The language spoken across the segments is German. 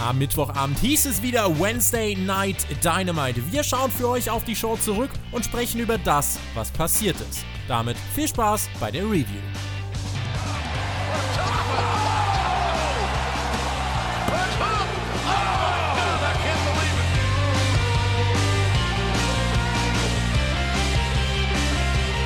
Am Mittwochabend hieß es wieder Wednesday Night Dynamite. Wir schauen für euch auf die Show zurück und sprechen über das, was passiert ist. Damit viel Spaß bei der Review.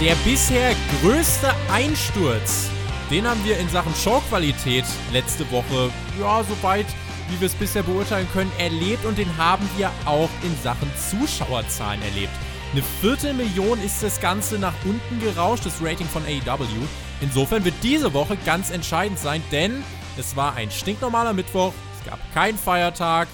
Der bisher größte Einsturz, den haben wir in Sachen Showqualität letzte Woche, ja, soweit wie wir es bisher beurteilen können, erlebt und den haben wir auch in Sachen Zuschauerzahlen erlebt. Eine Viertelmillion ist das Ganze nach unten gerauscht, das Rating von AEW. Insofern wird diese Woche ganz entscheidend sein, denn es war ein stinknormaler Mittwoch, es gab keinen Feiertag,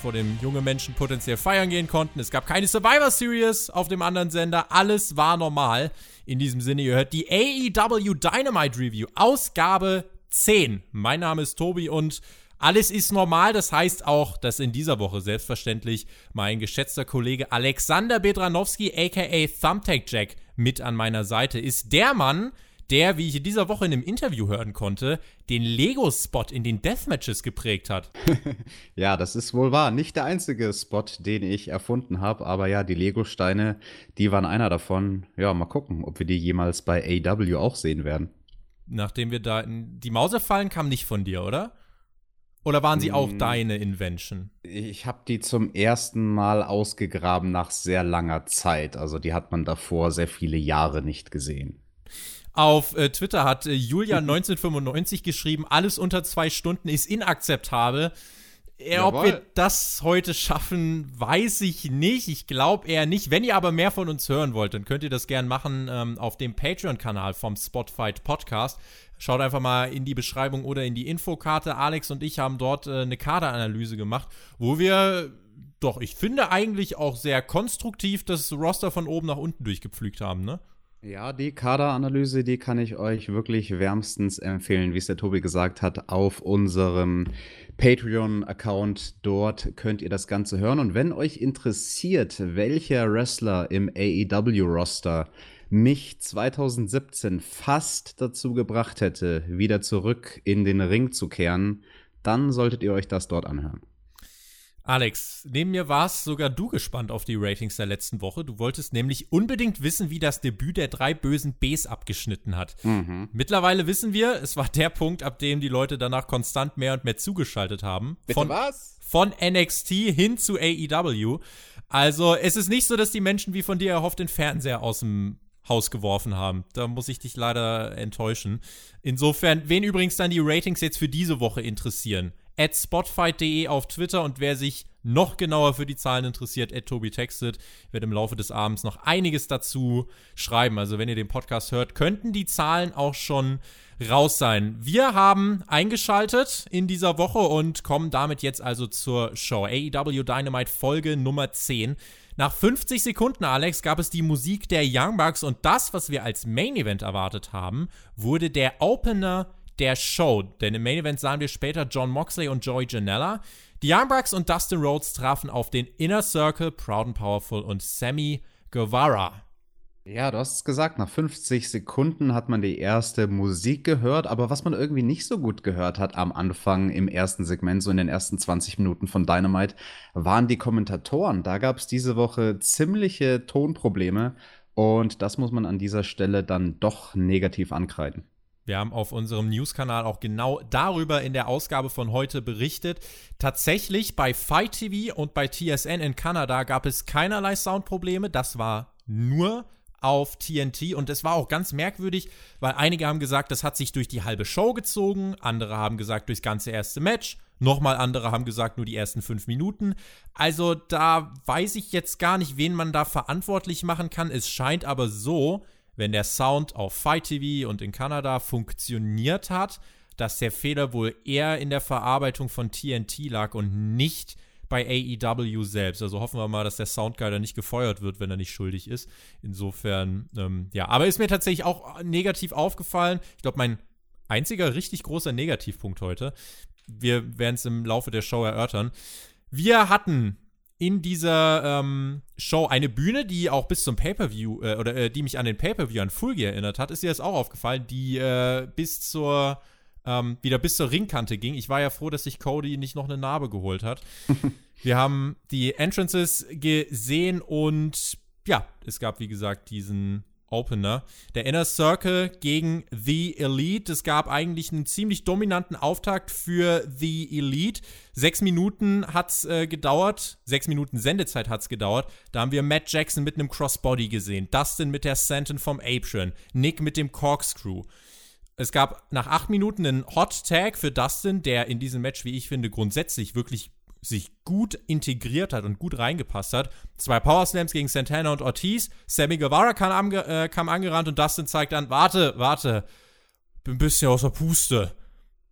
vor dem junge Menschen potenziell feiern gehen konnten. Es gab keine Survivor Series auf dem anderen Sender. Alles war normal. In diesem Sinne, ihr hört die AEW Dynamite Review, Ausgabe 10. Mein Name ist Tobi und alles ist normal, das heißt auch, dass in dieser Woche selbstverständlich mein geschätzter Kollege Alexander Bedranowski, aka Thumbtack Jack, mit an meiner Seite ist. Der Mann, der, wie ich in dieser Woche in einem Interview hören konnte, den Lego-Spot in den Deathmatches geprägt hat. ja, das ist wohl wahr. Nicht der einzige Spot, den ich erfunden habe, aber ja, die Lego-Steine, die waren einer davon. Ja, mal gucken, ob wir die jemals bei AW auch sehen werden. Nachdem wir da in die Mause fallen, kam nicht von dir, oder? Oder waren sie auch hm. deine Invention? Ich habe die zum ersten Mal ausgegraben nach sehr langer Zeit. Also die hat man davor sehr viele Jahre nicht gesehen. Auf äh, Twitter hat äh, Julia 1995 geschrieben, alles unter zwei Stunden ist inakzeptabel. Äh, ob wir das heute schaffen, weiß ich nicht. Ich glaube eher nicht. Wenn ihr aber mehr von uns hören wollt, dann könnt ihr das gern machen ähm, auf dem Patreon-Kanal vom Spotfight Podcast. Schaut einfach mal in die Beschreibung oder in die Infokarte. Alex und ich haben dort äh, eine Kaderanalyse gemacht, wo wir doch, ich finde eigentlich auch sehr konstruktiv das Roster von oben nach unten durchgepflügt haben, ne? Ja, die Kaderanalyse, die kann ich euch wirklich wärmstens empfehlen, wie es der Tobi gesagt hat, auf unserem Patreon-Account. Dort könnt ihr das Ganze hören. Und wenn euch interessiert, welcher Wrestler im AEW-Roster mich 2017 fast dazu gebracht hätte, wieder zurück in den Ring zu kehren, dann solltet ihr euch das dort anhören. Alex, neben mir warst sogar du gespannt auf die Ratings der letzten Woche. Du wolltest nämlich unbedingt wissen, wie das Debüt der drei bösen Bs abgeschnitten hat. Mhm. Mittlerweile wissen wir, es war der Punkt, ab dem die Leute danach konstant mehr und mehr zugeschaltet haben. Bitte von, was? Von NXT hin zu AEW. Also es ist nicht so, dass die Menschen wie von dir erhofft den Fernseher aus dem Haus geworfen haben. Da muss ich dich leider enttäuschen. Insofern, wen übrigens dann die Ratings jetzt für diese Woche interessieren, at spotfight.de auf Twitter und wer sich noch genauer für die Zahlen interessiert, at Tobi Textet, wird im Laufe des Abends noch einiges dazu schreiben. Also wenn ihr den Podcast hört, könnten die Zahlen auch schon raus sein. Wir haben eingeschaltet in dieser Woche und kommen damit jetzt also zur Show. AEW Dynamite Folge Nummer 10. Nach 50 Sekunden, Alex, gab es die Musik der Young Bucks und das, was wir als Main Event erwartet haben, wurde der Opener der Show. Denn im Main Event sahen wir später John Moxley und Joey Janella. Die Young Bucks und Dustin Rhodes trafen auf den Inner Circle, Proud and Powerful und Sammy Guevara. Ja, du hast es gesagt, nach 50 Sekunden hat man die erste Musik gehört, aber was man irgendwie nicht so gut gehört hat am Anfang im ersten Segment, so in den ersten 20 Minuten von Dynamite, waren die Kommentatoren. Da gab es diese Woche ziemliche Tonprobleme und das muss man an dieser Stelle dann doch negativ ankreiden. Wir haben auf unserem News-Kanal auch genau darüber in der Ausgabe von heute berichtet. Tatsächlich bei Fight TV und bei TSN in Kanada gab es keinerlei Soundprobleme. Das war nur auf TNT und es war auch ganz merkwürdig, weil einige haben gesagt, das hat sich durch die halbe Show gezogen, andere haben gesagt durchs ganze erste Match, nochmal andere haben gesagt nur die ersten fünf Minuten. Also da weiß ich jetzt gar nicht, wen man da verantwortlich machen kann. Es scheint aber so, wenn der Sound auf Fight TV und in Kanada funktioniert hat, dass der Fehler wohl eher in der Verarbeitung von TNT lag und nicht bei AEW selbst. Also hoffen wir mal, dass der Soundguy da nicht gefeuert wird, wenn er nicht schuldig ist. Insofern, ähm, ja, aber ist mir tatsächlich auch negativ aufgefallen. Ich glaube, mein einziger richtig großer Negativpunkt heute. Wir werden es im Laufe der Show erörtern. Wir hatten in dieser ähm, Show eine Bühne, die auch bis zum Pay-Per-View, äh, oder äh, die mich an den Pay-Per-View an Full Gear erinnert hat. Ist dir das auch aufgefallen? Die äh, bis zur ähm, wieder bis zur Ringkante ging. Ich war ja froh, dass sich Cody nicht noch eine Narbe geholt hat. wir haben die Entrances gesehen und ja, es gab, wie gesagt, diesen Opener. Der Inner Circle gegen The Elite. Es gab eigentlich einen ziemlich dominanten Auftakt für The Elite. Sechs Minuten hat's äh, gedauert. Sechs Minuten Sendezeit hat's gedauert. Da haben wir Matt Jackson mit einem Crossbody gesehen. Dustin mit der Senton vom Apron. Nick mit dem Corkscrew. Es gab nach acht Minuten einen Hot Tag für Dustin, der in diesem Match, wie ich finde, grundsätzlich wirklich sich gut integriert hat und gut reingepasst hat. Zwei Power Slams gegen Santana und Ortiz. Sammy Guevara kam, ange äh, kam angerannt und Dustin zeigt an, warte, warte, bin ein bisschen außer Puste.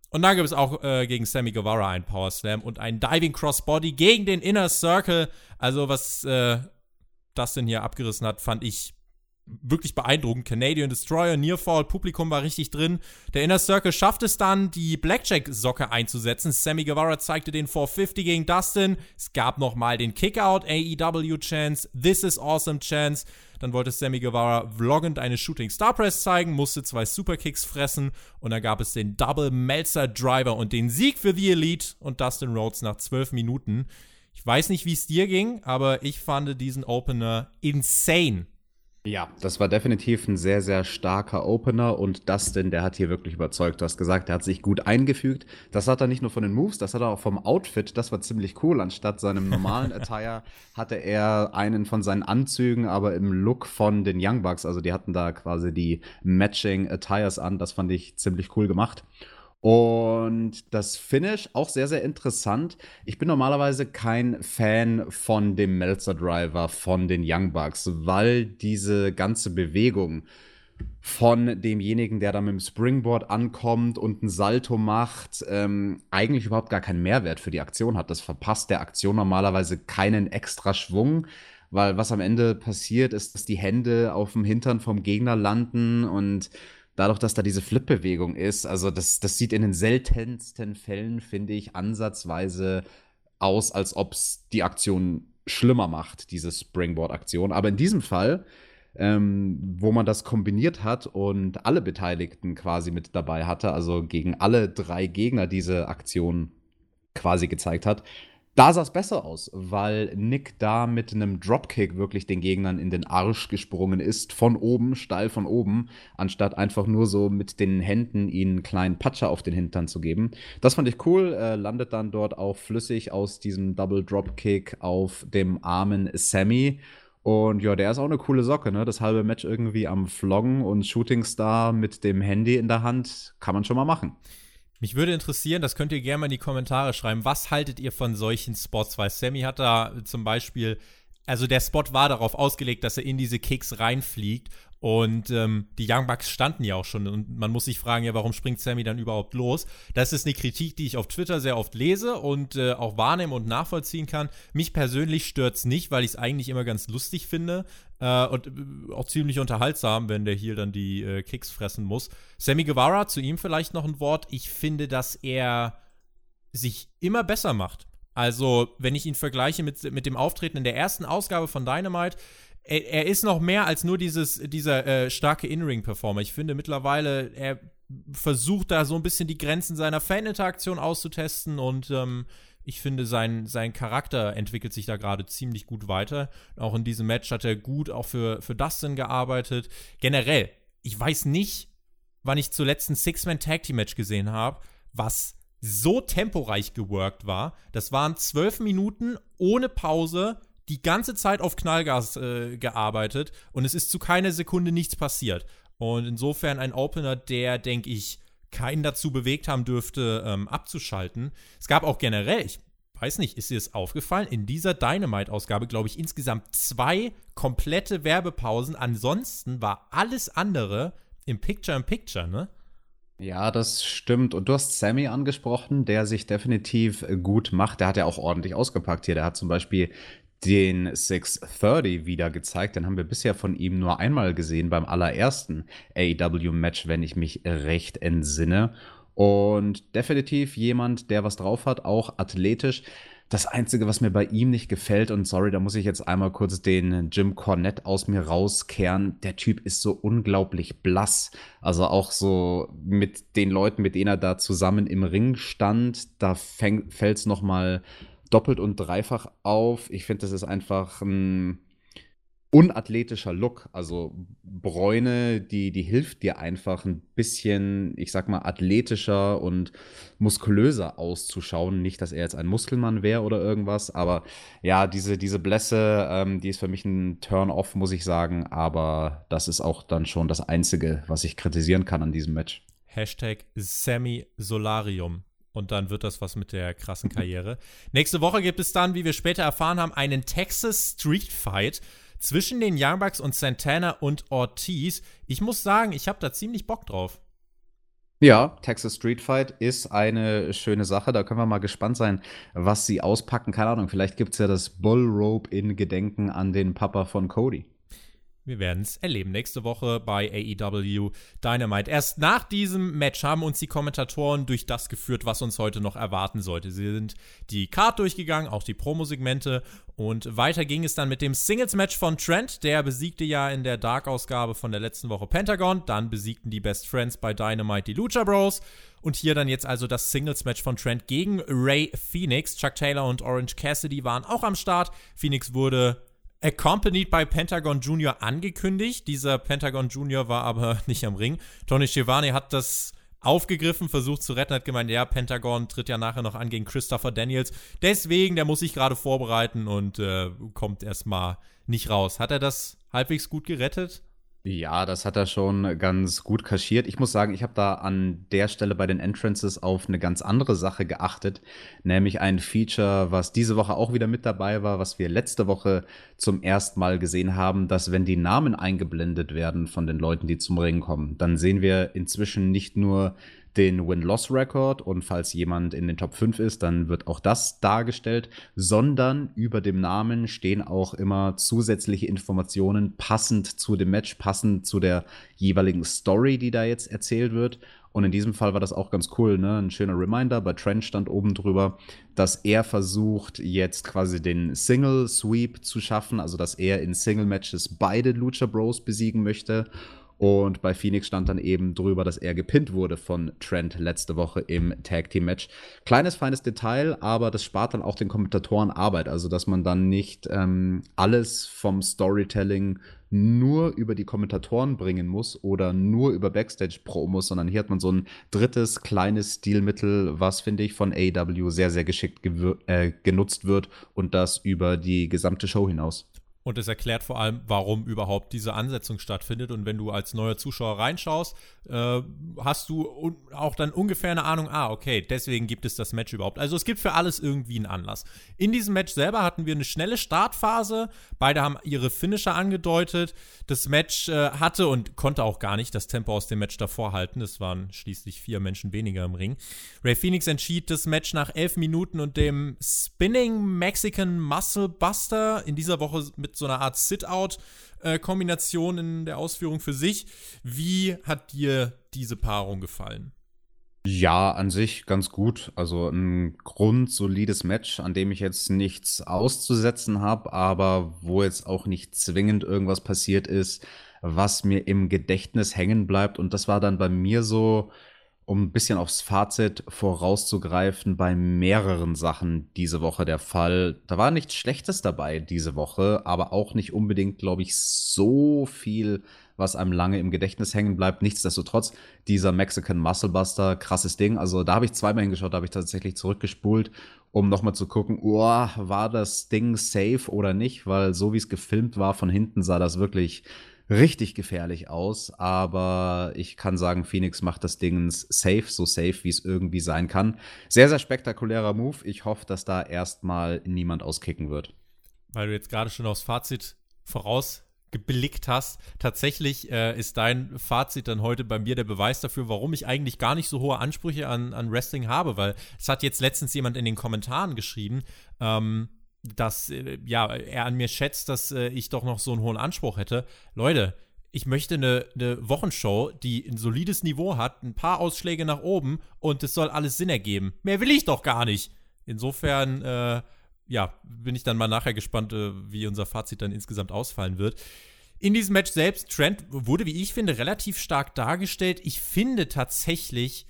Und dann gibt es auch äh, gegen Sammy Guevara einen Power Slam und einen Diving Crossbody gegen den Inner Circle. Also was äh, Dustin hier abgerissen hat, fand ich wirklich beeindruckend. Canadian Destroyer, Nearfall, Publikum war richtig drin. Der Inner Circle schafft es dann, die Blackjack-Socke einzusetzen. Sammy Guevara zeigte den 450 gegen Dustin. Es gab nochmal den Kickout, AEW Chance, This is Awesome Chance. Dann wollte Sammy Guevara vloggend eine Shooting Star Press zeigen, musste zwei Superkicks fressen und dann gab es den Double Melzer Driver und den Sieg für The Elite und Dustin Rhodes nach zwölf Minuten. Ich weiß nicht, wie es dir ging, aber ich fand diesen Opener insane. Ja, das war definitiv ein sehr, sehr starker Opener und Dustin, der hat hier wirklich überzeugt. Du hast gesagt, er hat sich gut eingefügt. Das hat er nicht nur von den Moves, das hat er auch vom Outfit. Das war ziemlich cool. Anstatt seinem normalen Attire hatte er einen von seinen Anzügen, aber im Look von den Young Bucks. Also die hatten da quasi die Matching Attires an. Das fand ich ziemlich cool gemacht. Und das Finish auch sehr, sehr interessant. Ich bin normalerweise kein Fan von dem Melzer Driver von den Young Bucks, weil diese ganze Bewegung von demjenigen, der da mit dem Springboard ankommt und ein Salto macht, ähm, eigentlich überhaupt gar keinen Mehrwert für die Aktion hat. Das verpasst der Aktion normalerweise keinen extra Schwung, weil was am Ende passiert, ist, dass die Hände auf dem Hintern vom Gegner landen und dadurch, dass da diese Flip-Bewegung ist, also das, das sieht in den seltensten Fällen, finde ich, ansatzweise aus, als ob es die Aktion schlimmer macht, diese Springboard-Aktion. Aber in diesem Fall, ähm, wo man das kombiniert hat und alle Beteiligten quasi mit dabei hatte, also gegen alle drei Gegner diese Aktion quasi gezeigt hat, da sah es besser aus, weil Nick da mit einem Dropkick wirklich den Gegnern in den Arsch gesprungen ist, von oben, steil von oben, anstatt einfach nur so mit den Händen ihnen einen kleinen Patscher auf den Hintern zu geben. Das fand ich cool, äh, landet dann dort auch flüssig aus diesem Double Dropkick auf dem armen Sammy. Und ja, der ist auch eine coole Socke, ne? Das halbe Match irgendwie am Floggen und Shooting Star mit dem Handy in der Hand kann man schon mal machen. Mich würde interessieren, das könnt ihr gerne mal in die Kommentare schreiben. Was haltet ihr von solchen Spots? Weil Sammy hat da zum Beispiel, also der Spot war darauf ausgelegt, dass er in diese Kicks reinfliegt und ähm, die Young Bucks standen ja auch schon. Und man muss sich fragen, ja, warum springt Sammy dann überhaupt los? Das ist eine Kritik, die ich auf Twitter sehr oft lese und äh, auch wahrnehmen und nachvollziehen kann. Mich persönlich stört es nicht, weil ich es eigentlich immer ganz lustig finde. Äh, und äh, auch ziemlich unterhaltsam, wenn der hier dann die äh, Kicks fressen muss. Sammy Guevara, zu ihm vielleicht noch ein Wort. Ich finde, dass er sich immer besser macht. Also, wenn ich ihn vergleiche mit, mit dem Auftreten in der ersten Ausgabe von Dynamite, er, er, ist noch mehr als nur dieses, dieser äh, starke In-Ring-Performer. Ich finde mittlerweile, er versucht da so ein bisschen die Grenzen seiner Fan-Interaktion auszutesten und ähm, ich finde, sein, sein Charakter entwickelt sich da gerade ziemlich gut weiter. Auch in diesem Match hat er gut auch für, für Dustin gearbeitet. Generell, ich weiß nicht, wann ich zuletzt ein Six-Man-Tag-Team-Match gesehen habe, was so temporeich geworkt war. Das waren zwölf Minuten ohne Pause die ganze Zeit auf Knallgas äh, gearbeitet und es ist zu keiner Sekunde nichts passiert. Und insofern ein Opener, der, denke ich, keinen dazu bewegt haben dürfte, ähm, abzuschalten. Es gab auch generell, ich weiß nicht, ist dir es aufgefallen, in dieser Dynamite-Ausgabe, glaube ich, insgesamt zwei komplette Werbepausen. Ansonsten war alles andere im Picture-in-Picture, ne? Ja, das stimmt. Und du hast Sammy angesprochen, der sich definitiv gut macht. Der hat ja auch ordentlich ausgepackt hier. Der hat zum Beispiel den 630 wieder gezeigt. Den haben wir bisher von ihm nur einmal gesehen beim allerersten AEW-Match, wenn ich mich recht entsinne. Und definitiv jemand, der was drauf hat, auch athletisch. Das Einzige, was mir bei ihm nicht gefällt, und sorry, da muss ich jetzt einmal kurz den Jim Cornette aus mir rauskehren, der Typ ist so unglaublich blass. Also auch so mit den Leuten, mit denen er da zusammen im Ring stand, da fällt es nochmal doppelt und dreifach auf. Ich finde, das ist einfach ein unathletischer Look. Also Bräune, die, die hilft dir einfach ein bisschen, ich sag mal, athletischer und muskulöser auszuschauen. Nicht, dass er jetzt ein Muskelmann wäre oder irgendwas, aber ja, diese, diese Blässe, ähm, die ist für mich ein Turn-off, muss ich sagen. Aber das ist auch dann schon das Einzige, was ich kritisieren kann an diesem Match. Hashtag Sammy Solarium. Und dann wird das was mit der krassen Karriere. Nächste Woche gibt es dann, wie wir später erfahren haben, einen Texas Street Fight zwischen den Young Bucks und Santana und Ortiz. Ich muss sagen, ich habe da ziemlich Bock drauf. Ja, Texas Street Fight ist eine schöne Sache. Da können wir mal gespannt sein, was sie auspacken. Keine Ahnung, vielleicht gibt es ja das Bull Rope in Gedenken an den Papa von Cody. Wir werden es erleben. Nächste Woche bei AEW Dynamite. Erst nach diesem Match haben uns die Kommentatoren durch das geführt, was uns heute noch erwarten sollte. Sie sind die Card durchgegangen, auch die Promo-Segmente. Und weiter ging es dann mit dem Singles-Match von Trent. Der besiegte ja in der Dark-Ausgabe von der letzten Woche Pentagon. Dann besiegten die Best Friends bei Dynamite die Lucha Bros. Und hier dann jetzt also das Singles-Match von Trent gegen Ray Phoenix. Chuck Taylor und Orange Cassidy waren auch am Start. Phoenix wurde Accompanied by Pentagon Junior angekündigt. Dieser Pentagon Junior war aber nicht am Ring. Tony Schiavone hat das aufgegriffen, versucht zu retten, hat gemeint, ja, Pentagon tritt ja nachher noch an gegen Christopher Daniels. Deswegen, der muss sich gerade vorbereiten und äh, kommt erstmal nicht raus. Hat er das halbwegs gut gerettet? Ja, das hat er schon ganz gut kaschiert. Ich muss sagen, ich habe da an der Stelle bei den Entrances auf eine ganz andere Sache geachtet, nämlich ein Feature, was diese Woche auch wieder mit dabei war, was wir letzte Woche zum ersten Mal gesehen haben, dass wenn die Namen eingeblendet werden von den Leuten, die zum Ring kommen, dann sehen wir inzwischen nicht nur den Win-Loss-Record und falls jemand in den Top 5 ist, dann wird auch das dargestellt, sondern über dem Namen stehen auch immer zusätzliche Informationen passend zu dem Match, passend zu der jeweiligen Story, die da jetzt erzählt wird. Und in diesem Fall war das auch ganz cool, ne? Ein schöner Reminder. Bei Trent stand oben drüber, dass er versucht, jetzt quasi den Single Sweep zu schaffen, also dass er in Single Matches beide Lucha Bros besiegen möchte. Und bei Phoenix stand dann eben drüber, dass er gepinnt wurde von Trent letzte Woche im Tag Team Match. Kleines, feines Detail, aber das spart dann auch den Kommentatoren Arbeit. Also, dass man dann nicht ähm, alles vom Storytelling nur über die Kommentatoren bringen muss oder nur über Backstage-Promos, sondern hier hat man so ein drittes kleines Stilmittel, was, finde ich, von AW sehr, sehr geschickt äh, genutzt wird und das über die gesamte Show hinaus. Und es erklärt vor allem, warum überhaupt diese Ansetzung stattfindet. Und wenn du als neuer Zuschauer reinschaust, äh, hast du auch dann ungefähr eine Ahnung, ah, okay, deswegen gibt es das Match überhaupt. Also es gibt für alles irgendwie einen Anlass. In diesem Match selber hatten wir eine schnelle Startphase. Beide haben ihre Finisher angedeutet. Das Match äh, hatte und konnte auch gar nicht das Tempo aus dem Match davor halten. Es waren schließlich vier Menschen weniger im Ring. Ray Phoenix entschied das Match nach elf Minuten und dem Spinning Mexican Muscle Buster in dieser Woche mit so einer Art Sit-Out-Kombination in der Ausführung für sich. Wie hat dir diese Paarung gefallen? Ja, an sich ganz gut. Also ein grundsolides Match, an dem ich jetzt nichts auszusetzen habe, aber wo jetzt auch nicht zwingend irgendwas passiert ist, was mir im Gedächtnis hängen bleibt. Und das war dann bei mir so, um ein bisschen aufs Fazit vorauszugreifen, bei mehreren Sachen diese Woche der Fall. Da war nichts Schlechtes dabei diese Woche, aber auch nicht unbedingt, glaube ich, so viel, was einem lange im Gedächtnis hängen bleibt. Nichtsdestotrotz, dieser Mexican Muscle Buster, krasses Ding. Also da habe ich zweimal hingeschaut, da habe ich tatsächlich zurückgespult, um nochmal zu gucken, oh, war das Ding safe oder nicht, weil so wie es gefilmt war von hinten sah das wirklich richtig gefährlich aus, aber ich kann sagen, Phoenix macht das Ding safe, so safe, wie es irgendwie sein kann. Sehr, sehr spektakulärer Move. Ich hoffe, dass da erstmal niemand auskicken wird. Weil du jetzt gerade schon aufs Fazit vorausgeblickt hast. Tatsächlich äh, ist dein Fazit dann heute bei mir der Beweis dafür, warum ich eigentlich gar nicht so hohe Ansprüche an, an Wrestling habe, weil es hat jetzt letztens jemand in den Kommentaren geschrieben, ähm, dass äh, ja, er an mir schätzt, dass äh, ich doch noch so einen hohen Anspruch hätte. Leute, ich möchte eine, eine Wochenshow, die ein solides Niveau hat, ein paar Ausschläge nach oben und es soll alles Sinn ergeben. Mehr will ich doch gar nicht. Insofern äh, ja, bin ich dann mal nachher gespannt, äh, wie unser Fazit dann insgesamt ausfallen wird. In diesem Match selbst, Trent wurde, wie ich finde, relativ stark dargestellt. Ich finde tatsächlich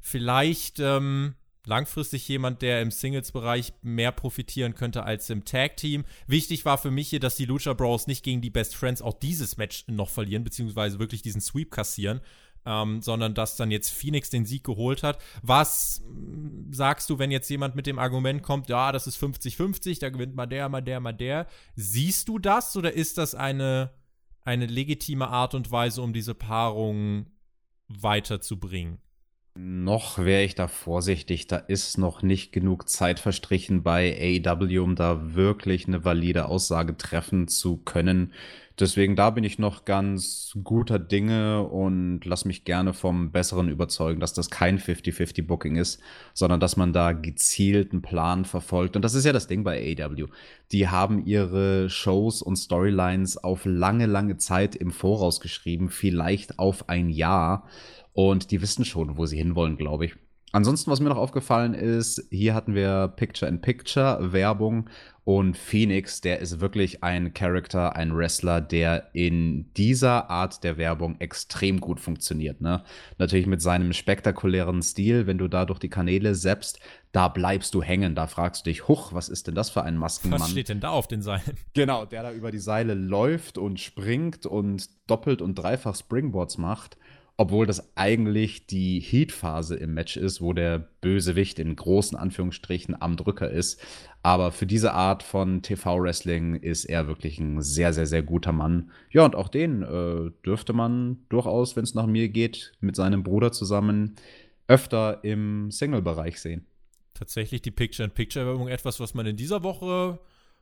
vielleicht ähm, langfristig jemand, der im Singles-Bereich mehr profitieren könnte als im Tag-Team. Wichtig war für mich hier, dass die Lucha Bros nicht gegen die Best Friends auch dieses Match noch verlieren, beziehungsweise wirklich diesen Sweep kassieren. Ähm, sondern dass dann jetzt Phoenix den Sieg geholt hat. Was mm, sagst du, wenn jetzt jemand mit dem Argument kommt, ja, das ist 50-50, da gewinnt mal der, mal der, mal der. Siehst du das oder ist das eine, eine legitime Art und Weise, um diese Paarung weiterzubringen? Noch wäre ich da vorsichtig. Da ist noch nicht genug Zeit verstrichen bei AEW, um da wirklich eine valide Aussage treffen zu können. Deswegen da bin ich noch ganz guter Dinge und lass mich gerne vom Besseren überzeugen, dass das kein 50-50 Booking ist, sondern dass man da gezielt einen Plan verfolgt. Und das ist ja das Ding bei AEW. Die haben ihre Shows und Storylines auf lange, lange Zeit im Voraus geschrieben, vielleicht auf ein Jahr. Und die wissen schon, wo sie hinwollen, glaube ich. Ansonsten, was mir noch aufgefallen ist, hier hatten wir Picture-in-Picture-Werbung und Phoenix, der ist wirklich ein Charakter, ein Wrestler, der in dieser Art der Werbung extrem gut funktioniert. Ne? Natürlich mit seinem spektakulären Stil, wenn du da durch die Kanäle seppst, da bleibst du hängen. Da fragst du dich, huch, was ist denn das für ein Maskenmann? Was steht denn da auf den Seilen? Genau, der da über die Seile läuft und springt und doppelt und dreifach Springboards macht. Obwohl das eigentlich die Heat-Phase im Match ist, wo der Bösewicht in großen Anführungsstrichen am Drücker ist. Aber für diese Art von TV-Wrestling ist er wirklich ein sehr, sehr, sehr guter Mann. Ja, und auch den äh, dürfte man durchaus, wenn es nach mir geht, mit seinem Bruder zusammen öfter im Single-Bereich sehen. Tatsächlich die Picture-in-Picture-Werbung etwas, was man in dieser Woche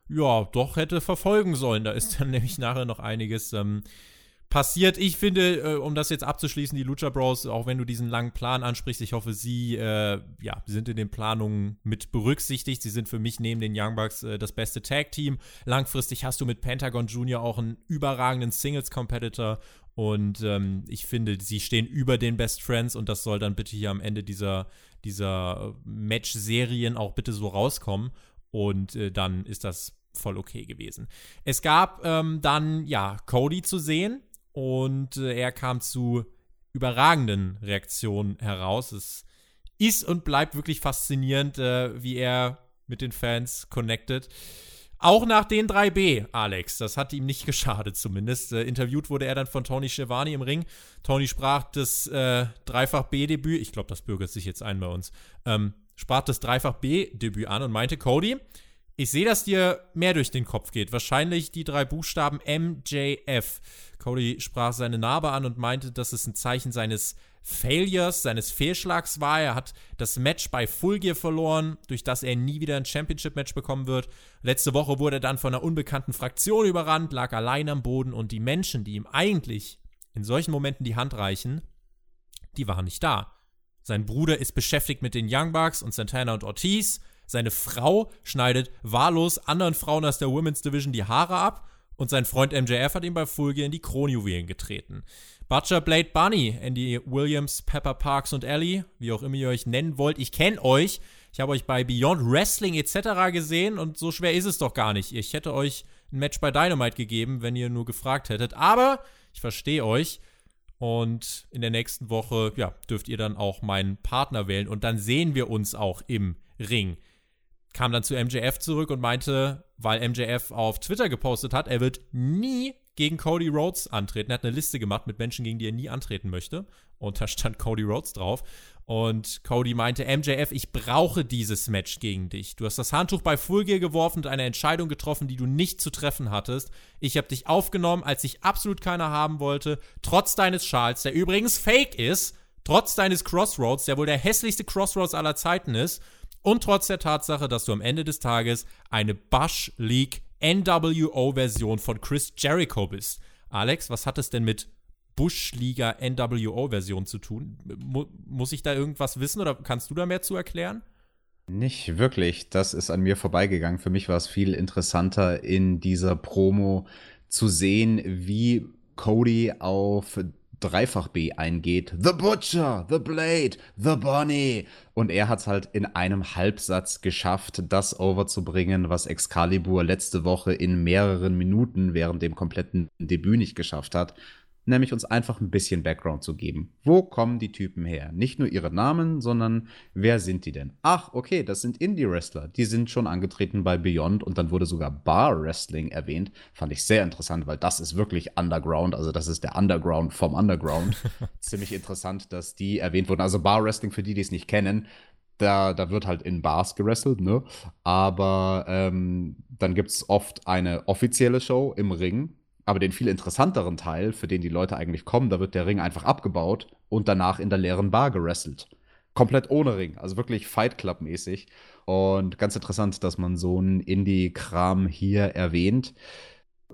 ja doch hätte verfolgen sollen. Da ist dann nämlich nachher noch einiges. Ähm passiert. Ich finde, äh, um das jetzt abzuschließen, die Lucha Bros, auch wenn du diesen langen Plan ansprichst, ich hoffe, sie äh, ja, sind in den Planungen mit berücksichtigt. Sie sind für mich neben den Young Bucks äh, das beste Tag-Team. Langfristig hast du mit Pentagon Junior auch einen überragenden Singles-Competitor und ähm, ich finde, sie stehen über den Best Friends und das soll dann bitte hier am Ende dieser, dieser Match-Serien auch bitte so rauskommen. Und äh, dann ist das voll okay gewesen. Es gab ähm, dann, ja, Cody zu sehen, und äh, er kam zu überragenden Reaktionen heraus. Es ist und bleibt wirklich faszinierend, äh, wie er mit den Fans connected. Auch nach den 3B, Alex. Das hat ihm nicht geschadet, zumindest. Äh, interviewt wurde er dann von Tony Schiavone im Ring. Tony sprach das äh, Dreifach-B-Debüt, ich glaube, das bürgert sich jetzt ein bei uns, ähm, sprach das Dreifach-B-Debüt an und meinte, Cody, ich sehe, dass dir mehr durch den Kopf geht. Wahrscheinlich die drei Buchstaben MJF. Cody sprach seine Narbe an und meinte, dass es ein Zeichen seines Failures, seines Fehlschlags war. Er hat das Match bei Full Gear verloren, durch das er nie wieder ein Championship-Match bekommen wird. Letzte Woche wurde er dann von einer unbekannten Fraktion überrannt, lag allein am Boden und die Menschen, die ihm eigentlich in solchen Momenten die Hand reichen, die waren nicht da. Sein Bruder ist beschäftigt mit den Young Bucks und Santana und Ortiz. Seine Frau schneidet wahllos anderen Frauen aus der Women's Division die Haare ab und sein Freund MJF hat ihm bei Full in die Kronjuwelen getreten. Butcher, Blade Bunny, Andy Williams, Pepper Parks und Ellie, wie auch immer ihr euch nennen wollt. Ich kenne euch. Ich habe euch bei Beyond Wrestling etc. gesehen und so schwer ist es doch gar nicht. Ich hätte euch ein Match bei Dynamite gegeben, wenn ihr nur gefragt hättet. Aber ich verstehe euch. Und in der nächsten Woche, ja, dürft ihr dann auch meinen Partner wählen. Und dann sehen wir uns auch im Ring kam dann zu MJF zurück und meinte, weil MJF auf Twitter gepostet hat, er wird nie gegen Cody Rhodes antreten. Er hat eine Liste gemacht mit Menschen, gegen die er nie antreten möchte. Und da stand Cody Rhodes drauf. Und Cody meinte, MJF, ich brauche dieses Match gegen dich. Du hast das Handtuch bei Full Gear geworfen und eine Entscheidung getroffen, die du nicht zu treffen hattest. Ich habe dich aufgenommen, als ich absolut keiner haben wollte, trotz deines Schals, der übrigens fake ist, trotz deines Crossroads, der wohl der hässlichste Crossroads aller Zeiten ist. Und trotz der Tatsache, dass du am Ende des Tages eine Bush League NWO-Version von Chris Jericho bist. Alex, was hat es denn mit Bush-Liga NWO-Version zu tun? Mu muss ich da irgendwas wissen oder kannst du da mehr zu erklären? Nicht wirklich. Das ist an mir vorbeigegangen. Für mich war es viel interessanter, in dieser Promo zu sehen, wie Cody auf Dreifach B eingeht. The Butcher, The Blade, The Bunny. Und er hat es halt in einem Halbsatz geschafft, das overzubringen, was Excalibur letzte Woche in mehreren Minuten während dem kompletten Debüt nicht geschafft hat nämlich uns einfach ein bisschen Background zu geben. Wo kommen die Typen her? Nicht nur ihre Namen, sondern wer sind die denn? Ach, okay, das sind Indie-Wrestler. Die sind schon angetreten bei Beyond und dann wurde sogar Bar-Wrestling erwähnt. Fand ich sehr interessant, weil das ist wirklich Underground. Also, das ist der Underground vom Underground. Ziemlich interessant, dass die erwähnt wurden. Also, Bar-Wrestling, für die, die es nicht kennen, da, da wird halt in Bars gewrestelt, ne? Aber ähm, dann gibt es oft eine offizielle Show im Ring aber den viel interessanteren Teil, für den die Leute eigentlich kommen, da wird der Ring einfach abgebaut und danach in der leeren Bar gerasselt. Komplett ohne Ring, also wirklich Fight Club mäßig. Und ganz interessant, dass man so einen Indie-Kram hier erwähnt.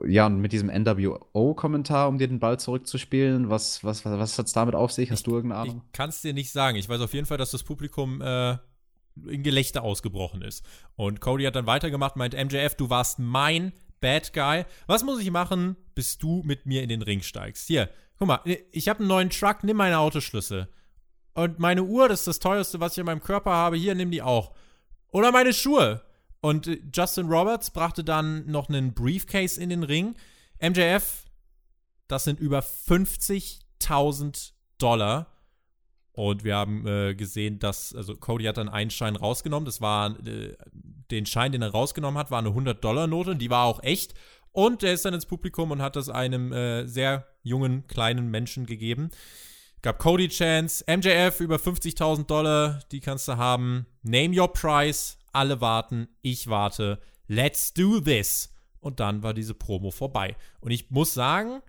Ja, und mit diesem NWO-Kommentar, um dir den Ball zurückzuspielen, was, was, was, was hat es damit auf sich? Hast ich, du irgendeine Ahnung? Ich kann es dir nicht sagen. Ich weiß auf jeden Fall, dass das Publikum äh, in Gelächter ausgebrochen ist. Und Cody hat dann weitergemacht, meint, MJF, du warst mein Bad Guy. Was muss ich machen, bis du mit mir in den Ring steigst? Hier, guck mal, ich habe einen neuen Truck, nimm meine Autoschlüssel. Und meine Uhr, das ist das teuerste, was ich in meinem Körper habe. Hier, nimm die auch. Oder meine Schuhe. Und äh, Justin Roberts brachte dann noch einen Briefcase in den Ring. MJF, das sind über 50.000 Dollar. Und wir haben äh, gesehen, dass, also Cody hat dann einen Schein rausgenommen. Das war, äh, den Schein, den er rausgenommen hat, war eine 100-Dollar-Note und die war auch echt. Und er ist dann ins Publikum und hat das einem äh, sehr jungen, kleinen Menschen gegeben. Gab Cody Chance, MJF über 50.000 Dollar, die kannst du haben. Name your price, alle warten, ich warte. Let's do this. Und dann war diese Promo vorbei. Und ich muss sagen,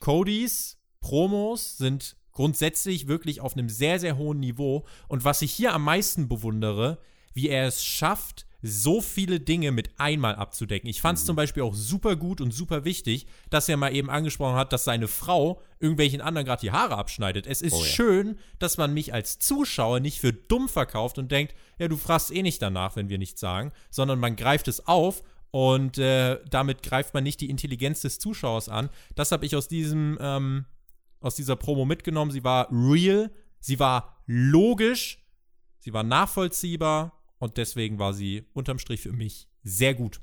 Codys Promos sind grundsätzlich wirklich auf einem sehr, sehr hohen Niveau. Und was ich hier am meisten bewundere, wie er es schafft, so viele Dinge mit einmal abzudecken. Ich fand es mhm. zum Beispiel auch super gut und super wichtig, dass er mal eben angesprochen hat, dass seine Frau irgendwelchen anderen gerade die Haare abschneidet. Es ist oh ja. schön, dass man mich als Zuschauer nicht für dumm verkauft und denkt, ja, du fragst eh nicht danach, wenn wir nichts sagen, sondern man greift es auf und äh, damit greift man nicht die Intelligenz des Zuschauers an. Das habe ich aus diesem ähm, aus dieser Promo mitgenommen. Sie war real, sie war logisch, sie war nachvollziehbar und deswegen war sie unterm Strich für mich sehr gut.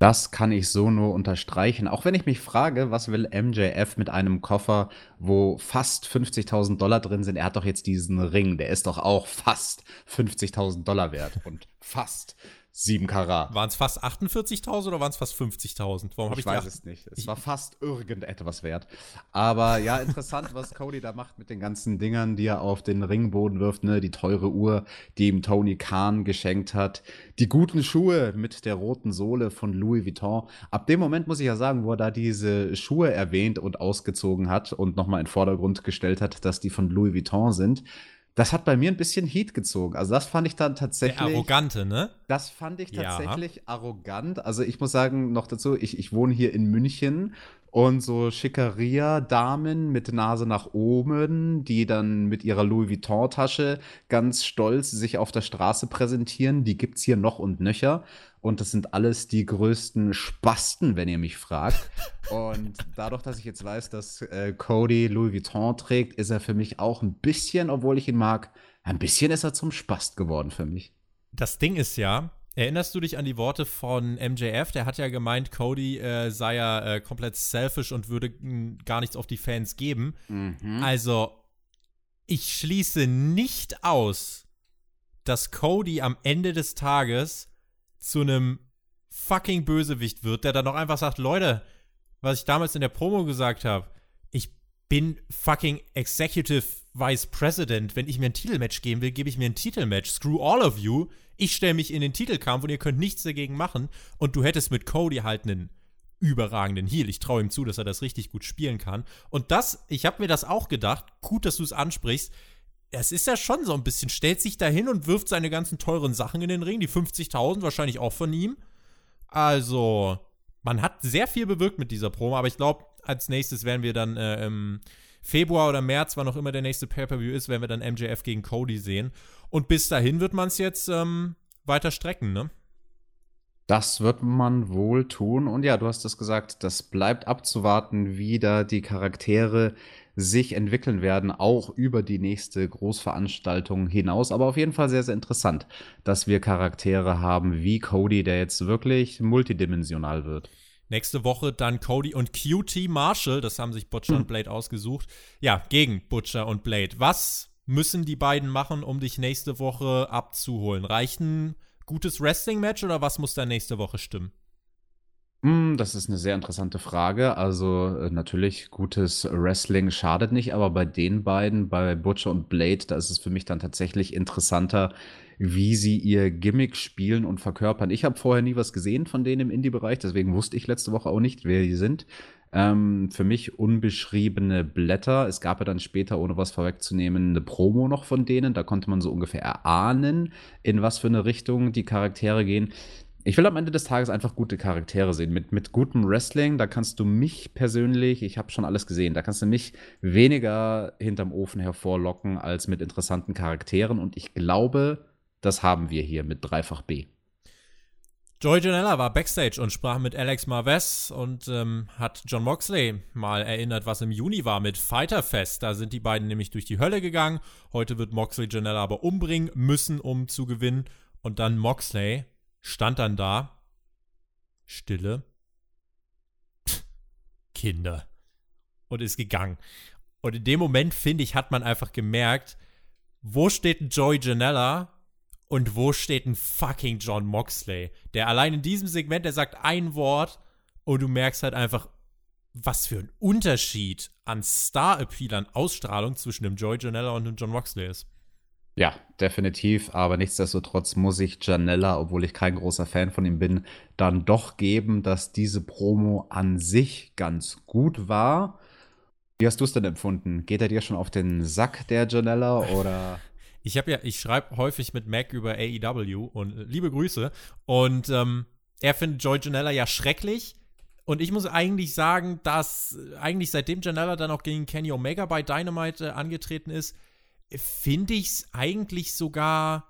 Das kann ich so nur unterstreichen. Auch wenn ich mich frage, was will MJF mit einem Koffer, wo fast 50.000 Dollar drin sind? Er hat doch jetzt diesen Ring, der ist doch auch fast 50.000 Dollar wert. Und fast. 7 Karat. Waren es fast 48.000 oder waren es fast 50.000? Warum habe ich, ich weiß es nicht. Es war fast irgendetwas wert. Aber ja, interessant, was Cody da macht mit den ganzen Dingern, die er auf den Ringboden wirft. Ne? Die teure Uhr, die ihm Tony Khan geschenkt hat. Die guten Schuhe mit der roten Sohle von Louis Vuitton. Ab dem Moment muss ich ja sagen, wo er da diese Schuhe erwähnt und ausgezogen hat und nochmal in den Vordergrund gestellt hat, dass die von Louis Vuitton sind das hat bei mir ein bisschen Heat gezogen. Also das fand ich dann tatsächlich. Der arrogante, ne? Das fand ich tatsächlich ja. arrogant. Also ich muss sagen, noch dazu, ich, ich wohne hier in München und so Schickeria-Damen mit Nase nach oben, die dann mit ihrer Louis Vuitton-Tasche ganz stolz sich auf der Straße präsentieren, die gibt's hier noch und nöcher. Und das sind alles die größten Spasten, wenn ihr mich fragt. Und dadurch, dass ich jetzt weiß, dass äh, Cody Louis Vuitton trägt, ist er für mich auch ein bisschen, obwohl ich ihn mag, ein bisschen ist er zum Spast geworden für mich. Das Ding ist ja, Erinnerst du dich an die Worte von MJF? Der hat ja gemeint, Cody äh, sei ja äh, komplett selfish und würde mh, gar nichts auf die Fans geben. Mhm. Also, ich schließe nicht aus, dass Cody am Ende des Tages zu einem fucking Bösewicht wird, der dann noch einfach sagt, Leute, was ich damals in der Promo gesagt habe, ich bin fucking Executive Vice President. Wenn ich mir ein Titelmatch geben will, gebe ich mir ein Titelmatch. Screw all of you. Ich stelle mich in den Titelkampf und ihr könnt nichts dagegen machen. Und du hättest mit Cody halt einen überragenden Heal. Ich traue ihm zu, dass er das richtig gut spielen kann. Und das, ich habe mir das auch gedacht, gut, dass du es ansprichst, es ist ja schon so ein bisschen, stellt sich dahin und wirft seine ganzen teuren Sachen in den Ring, die 50.000 wahrscheinlich auch von ihm. Also, man hat sehr viel bewirkt mit dieser Promo, aber ich glaube, als nächstes werden wir dann äh, im Februar oder März, wann auch immer der nächste Pay-Per-View ist, werden wir dann MJF gegen Cody sehen. Und bis dahin wird man es jetzt ähm, weiter strecken, ne? Das wird man wohl tun. Und ja, du hast es gesagt, das bleibt abzuwarten, wie da die Charaktere sich entwickeln werden, auch über die nächste Großveranstaltung hinaus. Aber auf jeden Fall sehr, sehr interessant, dass wir Charaktere haben wie Cody, der jetzt wirklich multidimensional wird. Nächste Woche dann Cody und QT Marshall, das haben sich Butcher hm. und Blade ausgesucht. Ja, gegen Butcher und Blade. Was müssen die beiden machen, um dich nächste Woche abzuholen? Reicht ein gutes Wrestling-Match oder was muss da nächste Woche stimmen? Hm, das ist eine sehr interessante Frage. Also, äh, natürlich, gutes Wrestling schadet nicht, aber bei den beiden, bei Butcher und Blade, da ist es für mich dann tatsächlich interessanter, wie sie ihr Gimmick spielen und verkörpern. Ich habe vorher nie was gesehen von denen im Indie-Bereich, deswegen wusste ich letzte Woche auch nicht, wer die sind. Ähm, für mich unbeschriebene Blätter. Es gab ja dann später, ohne was vorwegzunehmen, eine Promo noch von denen. Da konnte man so ungefähr erahnen, in was für eine Richtung die Charaktere gehen. Ich will am Ende des Tages einfach gute Charaktere sehen. Mit, mit gutem Wrestling, da kannst du mich persönlich, ich habe schon alles gesehen, da kannst du mich weniger hinterm Ofen hervorlocken als mit interessanten Charakteren. Und ich glaube, das haben wir hier mit Dreifach B. Joey Janella war backstage und sprach mit Alex Marvez und ähm, hat John Moxley mal erinnert, was im Juni war mit Fighter Fest. Da sind die beiden nämlich durch die Hölle gegangen. Heute wird Moxley Janella aber umbringen müssen, um zu gewinnen. Und dann Moxley stand dann da. Stille. Kinder. Und ist gegangen. Und in dem Moment, finde ich, hat man einfach gemerkt, wo steht Joey Janella und wo steht ein fucking John Moxley? Der allein in diesem Segment, der sagt ein Wort und du merkst halt einfach, was für ein Unterschied an Star-Appeal, an Ausstrahlung zwischen dem Joey Janella und dem John Moxley ist. Ja, definitiv. Aber nichtsdestotrotz muss ich Janella, obwohl ich kein großer Fan von ihm bin, dann doch geben, dass diese Promo an sich ganz gut war. Wie hast du es denn empfunden? Geht er dir schon auf den Sack, der Janella, oder? Ich habe ja, ich schreibe häufig mit Mac über AEW und äh, liebe Grüße. Und ähm, er findet Joy Janella ja schrecklich. Und ich muss eigentlich sagen, dass äh, eigentlich seitdem Janella dann auch gegen Kenny Omega bei Dynamite äh, angetreten ist, finde ich es eigentlich sogar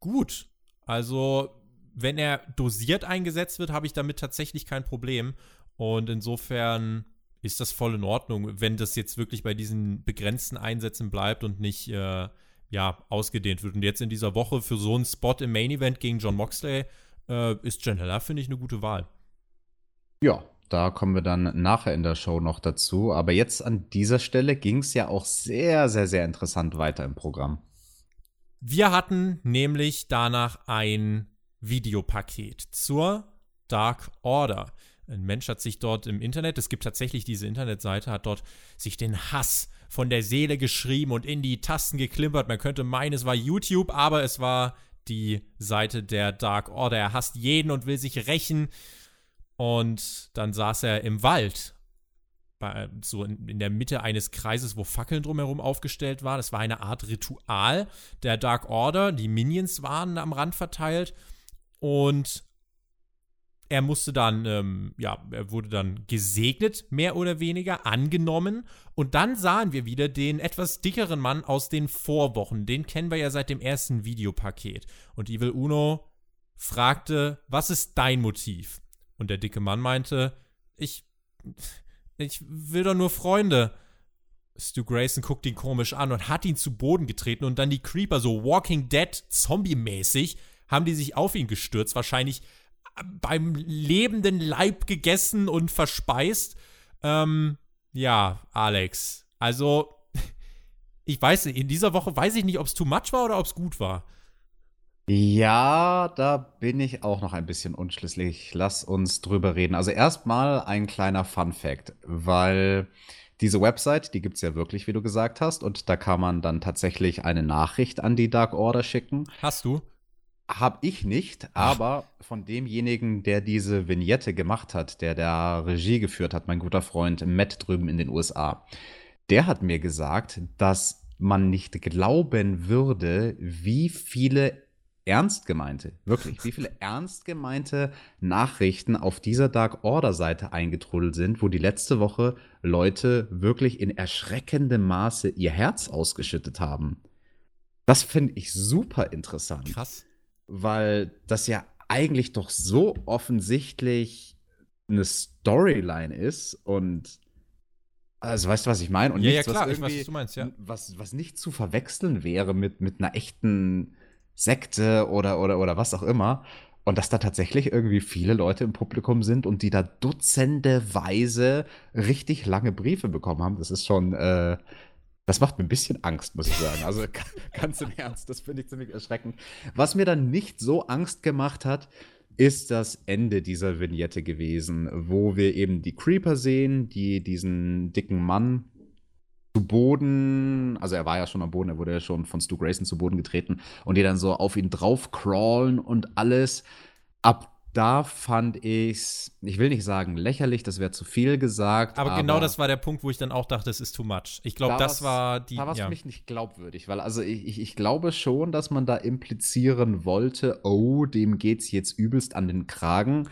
gut. Also, wenn er dosiert eingesetzt wird, habe ich damit tatsächlich kein Problem. Und insofern ist das voll in Ordnung, wenn das jetzt wirklich bei diesen begrenzten Einsätzen bleibt und nicht äh, ja, ausgedehnt wird. Und jetzt in dieser Woche für so einen Spot im Main Event gegen John Moxley äh, ist Janella, finde ich, eine gute Wahl. Ja, da kommen wir dann nachher in der Show noch dazu. Aber jetzt an dieser Stelle ging es ja auch sehr, sehr, sehr interessant weiter im Programm. Wir hatten nämlich danach ein Videopaket zur Dark Order. Ein Mensch hat sich dort im Internet, es gibt tatsächlich diese Internetseite, hat dort sich den Hass von der Seele geschrieben und in die Tasten geklimpert. Man könnte meinen, es war YouTube, aber es war die Seite der Dark Order. Er hasst jeden und will sich rächen. Und dann saß er im Wald, bei, so in, in, der Mitte eines Kreises, wo Fackeln drumherum aufgestellt waren. Das war eine Art Ritual der Dark Order. Die Minions waren am Rand verteilt. Und er musste dann, ähm, ja, er wurde dann gesegnet, mehr oder weniger, angenommen. Und dann sahen wir wieder den etwas dickeren Mann aus den Vorwochen. Den kennen wir ja seit dem ersten Videopaket. Und Evil Uno fragte, was ist dein Motiv? Und der dicke Mann meinte, ich, ich will doch nur Freunde. Stu Grayson guckt ihn komisch an und hat ihn zu Boden getreten und dann die Creeper so Walking Dead Zombie-mäßig haben die sich auf ihn gestürzt, wahrscheinlich beim lebenden Leib gegessen und verspeist. Ähm, ja, Alex. Also, ich weiß nicht, in dieser Woche weiß ich nicht, ob es too much war oder ob es gut war. Ja, da bin ich auch noch ein bisschen unschlüssig. Lass uns drüber reden. Also erstmal ein kleiner Fun fact, weil diese Website, die gibt es ja wirklich, wie du gesagt hast, und da kann man dann tatsächlich eine Nachricht an die Dark Order schicken. Hast du? Hab ich nicht, aber von demjenigen, der diese Vignette gemacht hat, der da Regie geführt hat, mein guter Freund Matt drüben in den USA, der hat mir gesagt, dass man nicht glauben würde, wie viele ernst gemeinte, wirklich, wie viele ernst gemeinte Nachrichten auf dieser Dark Order Seite eingetrudelt sind, wo die letzte Woche Leute wirklich in erschreckendem Maße ihr Herz ausgeschüttet haben. Das finde ich super interessant. Krass. Weil das ja eigentlich doch so offensichtlich eine Storyline ist und Also weißt du, was ich meine? Und ja, nichts, ja, klar, was weiß, was du meinst, ja. Was, was nicht zu verwechseln wäre mit, mit einer echten Sekte oder, oder, oder was auch immer. Und dass da tatsächlich irgendwie viele Leute im Publikum sind und die da dutzendeweise richtig lange Briefe bekommen haben, das ist schon, äh, das macht mir ein bisschen Angst, muss ich sagen. Also ganz im Ernst, das finde ich ziemlich erschreckend. Was mir dann nicht so Angst gemacht hat, ist das Ende dieser Vignette gewesen, wo wir eben die Creeper sehen, die diesen dicken Mann zu Boden, also er war ja schon am Boden, er wurde ja schon von Stu Grayson zu Boden getreten und die dann so auf ihn drauf crawlen und alles. Ab da fand ich's, ich will nicht sagen lächerlich, das wäre zu viel gesagt. Aber, genau aber genau das war der Punkt, wo ich dann auch dachte, es ist too much. Ich glaube, da das war die. Da war es ja. für mich nicht glaubwürdig, weil also ich, ich, ich, glaube schon, dass man da implizieren wollte, oh, dem geht's jetzt übelst an den Kragen.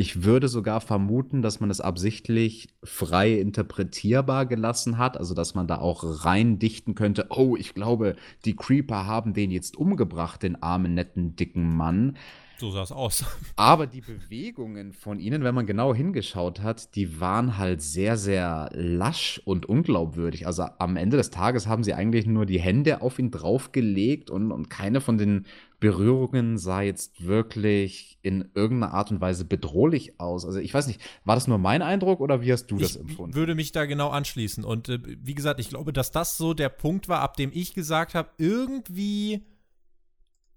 Ich würde sogar vermuten, dass man es absichtlich frei interpretierbar gelassen hat, also dass man da auch rein dichten könnte, oh, ich glaube, die Creeper haben den jetzt umgebracht, den armen, netten, dicken Mann. So sah es aus. Aber die Bewegungen von ihnen, wenn man genau hingeschaut hat, die waren halt sehr, sehr lasch und unglaubwürdig. Also am Ende des Tages haben sie eigentlich nur die Hände auf ihn draufgelegt und, und keine von den Berührungen sah jetzt wirklich in irgendeiner Art und Weise bedrohlich aus. Also ich weiß nicht, war das nur mein Eindruck oder wie hast du das empfunden? Ich würde mich da genau anschließen. Und äh, wie gesagt, ich glaube, dass das so der Punkt war, ab dem ich gesagt habe, irgendwie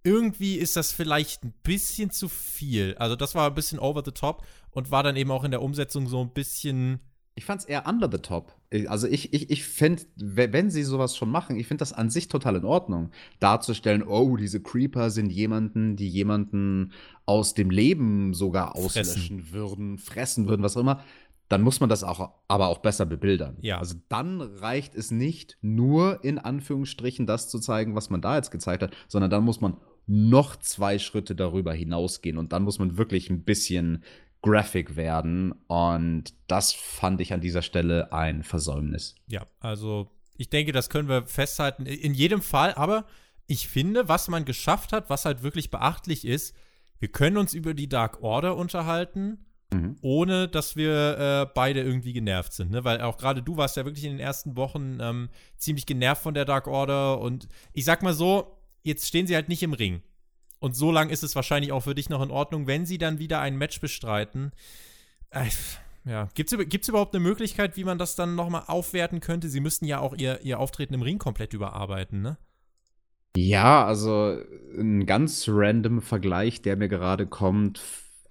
irgendwie ist das vielleicht ein bisschen zu viel. Also das war ein bisschen over the top und war dann eben auch in der Umsetzung so ein bisschen. Ich fand es eher under the top. Also ich, ich, ich finde, wenn sie sowas schon machen, ich finde das an sich total in Ordnung. Darzustellen, oh, diese Creeper sind jemanden, die jemanden aus dem Leben sogar auslöschen fressen. würden, fressen würden, was auch immer dann muss man das auch, aber auch besser bebildern. Ja. Also dann reicht es nicht nur in Anführungsstrichen das zu zeigen, was man da jetzt gezeigt hat, sondern dann muss man noch zwei Schritte darüber hinausgehen und dann muss man wirklich ein bisschen graphic werden und das fand ich an dieser Stelle ein Versäumnis. Ja, also ich denke, das können wir festhalten in jedem Fall, aber ich finde, was man geschafft hat, was halt wirklich beachtlich ist, wir können uns über die Dark Order unterhalten, mhm. ohne dass wir äh, beide irgendwie genervt sind, ne? Weil auch gerade du warst ja wirklich in den ersten Wochen ähm, ziemlich genervt von der Dark Order und ich sag mal so, jetzt stehen sie halt nicht im Ring. Und so lang ist es wahrscheinlich auch für dich noch in Ordnung, wenn sie dann wieder ein Match bestreiten. Äh, ja, gibt es überhaupt eine Möglichkeit, wie man das dann nochmal aufwerten könnte? Sie müssten ja auch ihr, ihr Auftreten im Ring komplett überarbeiten, ne? Ja, also ein ganz random Vergleich, der mir gerade kommt,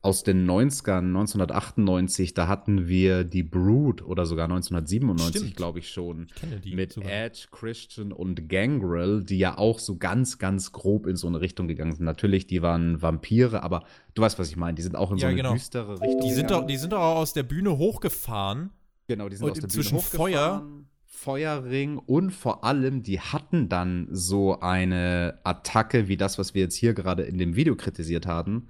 aus den 90ern, 1998, da hatten wir die Brood oder sogar 1997, glaube ich schon, ich mit sogar. Edge, Christian und Gangrel, die ja auch so ganz, ganz grob in so eine Richtung gegangen sind. Natürlich, die waren Vampire, aber du weißt, was ich meine. Die sind auch in ja, so eine genau. düstere Richtung. Die sind, doch, die sind doch auch aus der Bühne hochgefahren. Genau, die sind aus der Bühne hochgefahren. Feuer. Feuerring und vor allem, die hatten dann so eine Attacke wie das, was wir jetzt hier gerade in dem Video kritisiert haben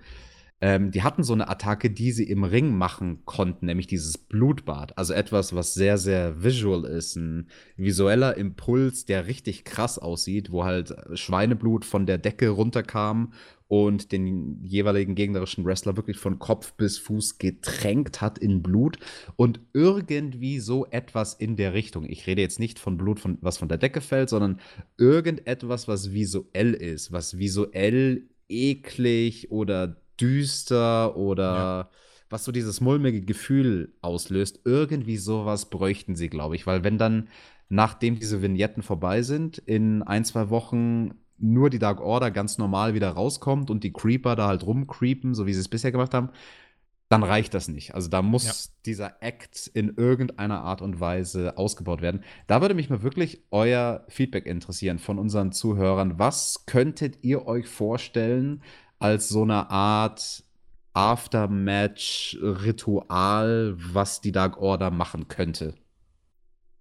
ähm, die hatten so eine Attacke, die sie im Ring machen konnten, nämlich dieses Blutbad. Also etwas, was sehr, sehr visual ist. Ein visueller Impuls, der richtig krass aussieht, wo halt Schweineblut von der Decke runterkam und den jeweiligen gegnerischen Wrestler wirklich von Kopf bis Fuß getränkt hat in Blut und irgendwie so etwas in der Richtung. Ich rede jetzt nicht von Blut, von, was von der Decke fällt, sondern irgendetwas, was visuell ist, was visuell eklig oder düster oder ja. was so dieses mulmige Gefühl auslöst. Irgendwie sowas bräuchten sie, glaube ich, weil wenn dann, nachdem diese Vignetten vorbei sind, in ein, zwei Wochen nur die Dark Order ganz normal wieder rauskommt und die Creeper da halt rumcreepen, so wie sie es bisher gemacht haben, dann reicht das nicht. Also da muss ja. dieser Act in irgendeiner Art und Weise ausgebaut werden. Da würde mich mal wirklich euer Feedback interessieren von unseren Zuhörern. Was könntet ihr euch vorstellen als so eine Art Aftermatch-Ritual, was die Dark Order machen könnte.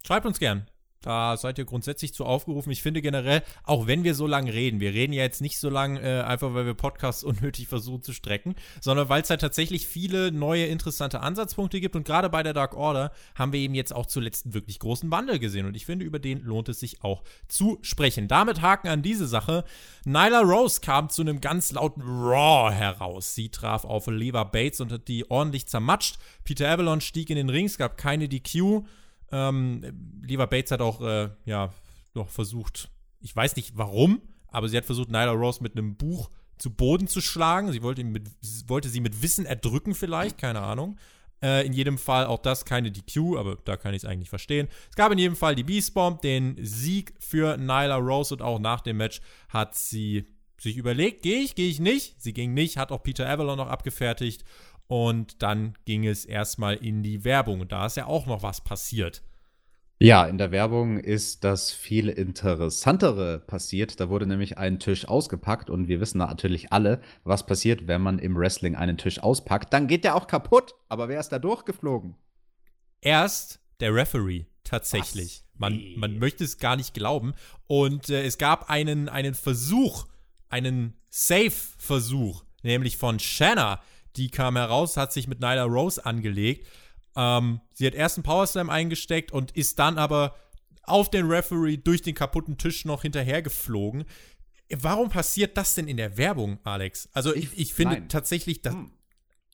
Schreibt uns gern. Da seid ihr grundsätzlich zu aufgerufen. Ich finde generell, auch wenn wir so lange reden, wir reden ja jetzt nicht so lange, äh, einfach weil wir Podcasts unnötig versuchen zu strecken, sondern weil es halt tatsächlich viele neue interessante Ansatzpunkte gibt. Und gerade bei der Dark Order haben wir eben jetzt auch zuletzt einen wirklich großen Wandel gesehen. Und ich finde, über den lohnt es sich auch zu sprechen. Damit haken an diese Sache. Nyla Rose kam zu einem ganz lauten Raw heraus. Sie traf auf Lever Bates und hat die ordentlich zermatscht. Peter Avalon stieg in den Ring, es gab keine DQ. Ähm, Lever Bates hat auch, äh, ja, noch versucht, ich weiß nicht warum, aber sie hat versucht, Nyla Rose mit einem Buch zu Boden zu schlagen. Sie wollte, mit, wollte sie mit Wissen erdrücken vielleicht, keine Ahnung. Äh, in jedem Fall auch das keine DQ, aber da kann ich es eigentlich verstehen. Es gab in jedem Fall die Beast Bomb, den Sieg für Nyla Rose und auch nach dem Match hat sie sich überlegt, gehe ich, gehe ich nicht. Sie ging nicht, hat auch Peter Avalon noch abgefertigt und dann ging es erstmal in die Werbung und da ist ja auch noch was passiert. Ja, in der Werbung ist das viel interessantere passiert. Da wurde nämlich ein Tisch ausgepackt und wir wissen natürlich alle, was passiert, wenn man im Wrestling einen Tisch auspackt. Dann geht der auch kaputt. Aber wer ist da durchgeflogen? Erst der Referee, tatsächlich. Man, man möchte es gar nicht glauben. Und äh, es gab einen, einen Versuch, einen Safe-Versuch, nämlich von Shanna. Die kam heraus, hat sich mit Nyla Rose angelegt ähm, sie hat erst einen Powerslam eingesteckt und ist dann aber auf den Referee durch den kaputten Tisch noch hinterhergeflogen. Warum passiert das denn in der Werbung, Alex? Also ich, ich finde Nein. tatsächlich, das, hm.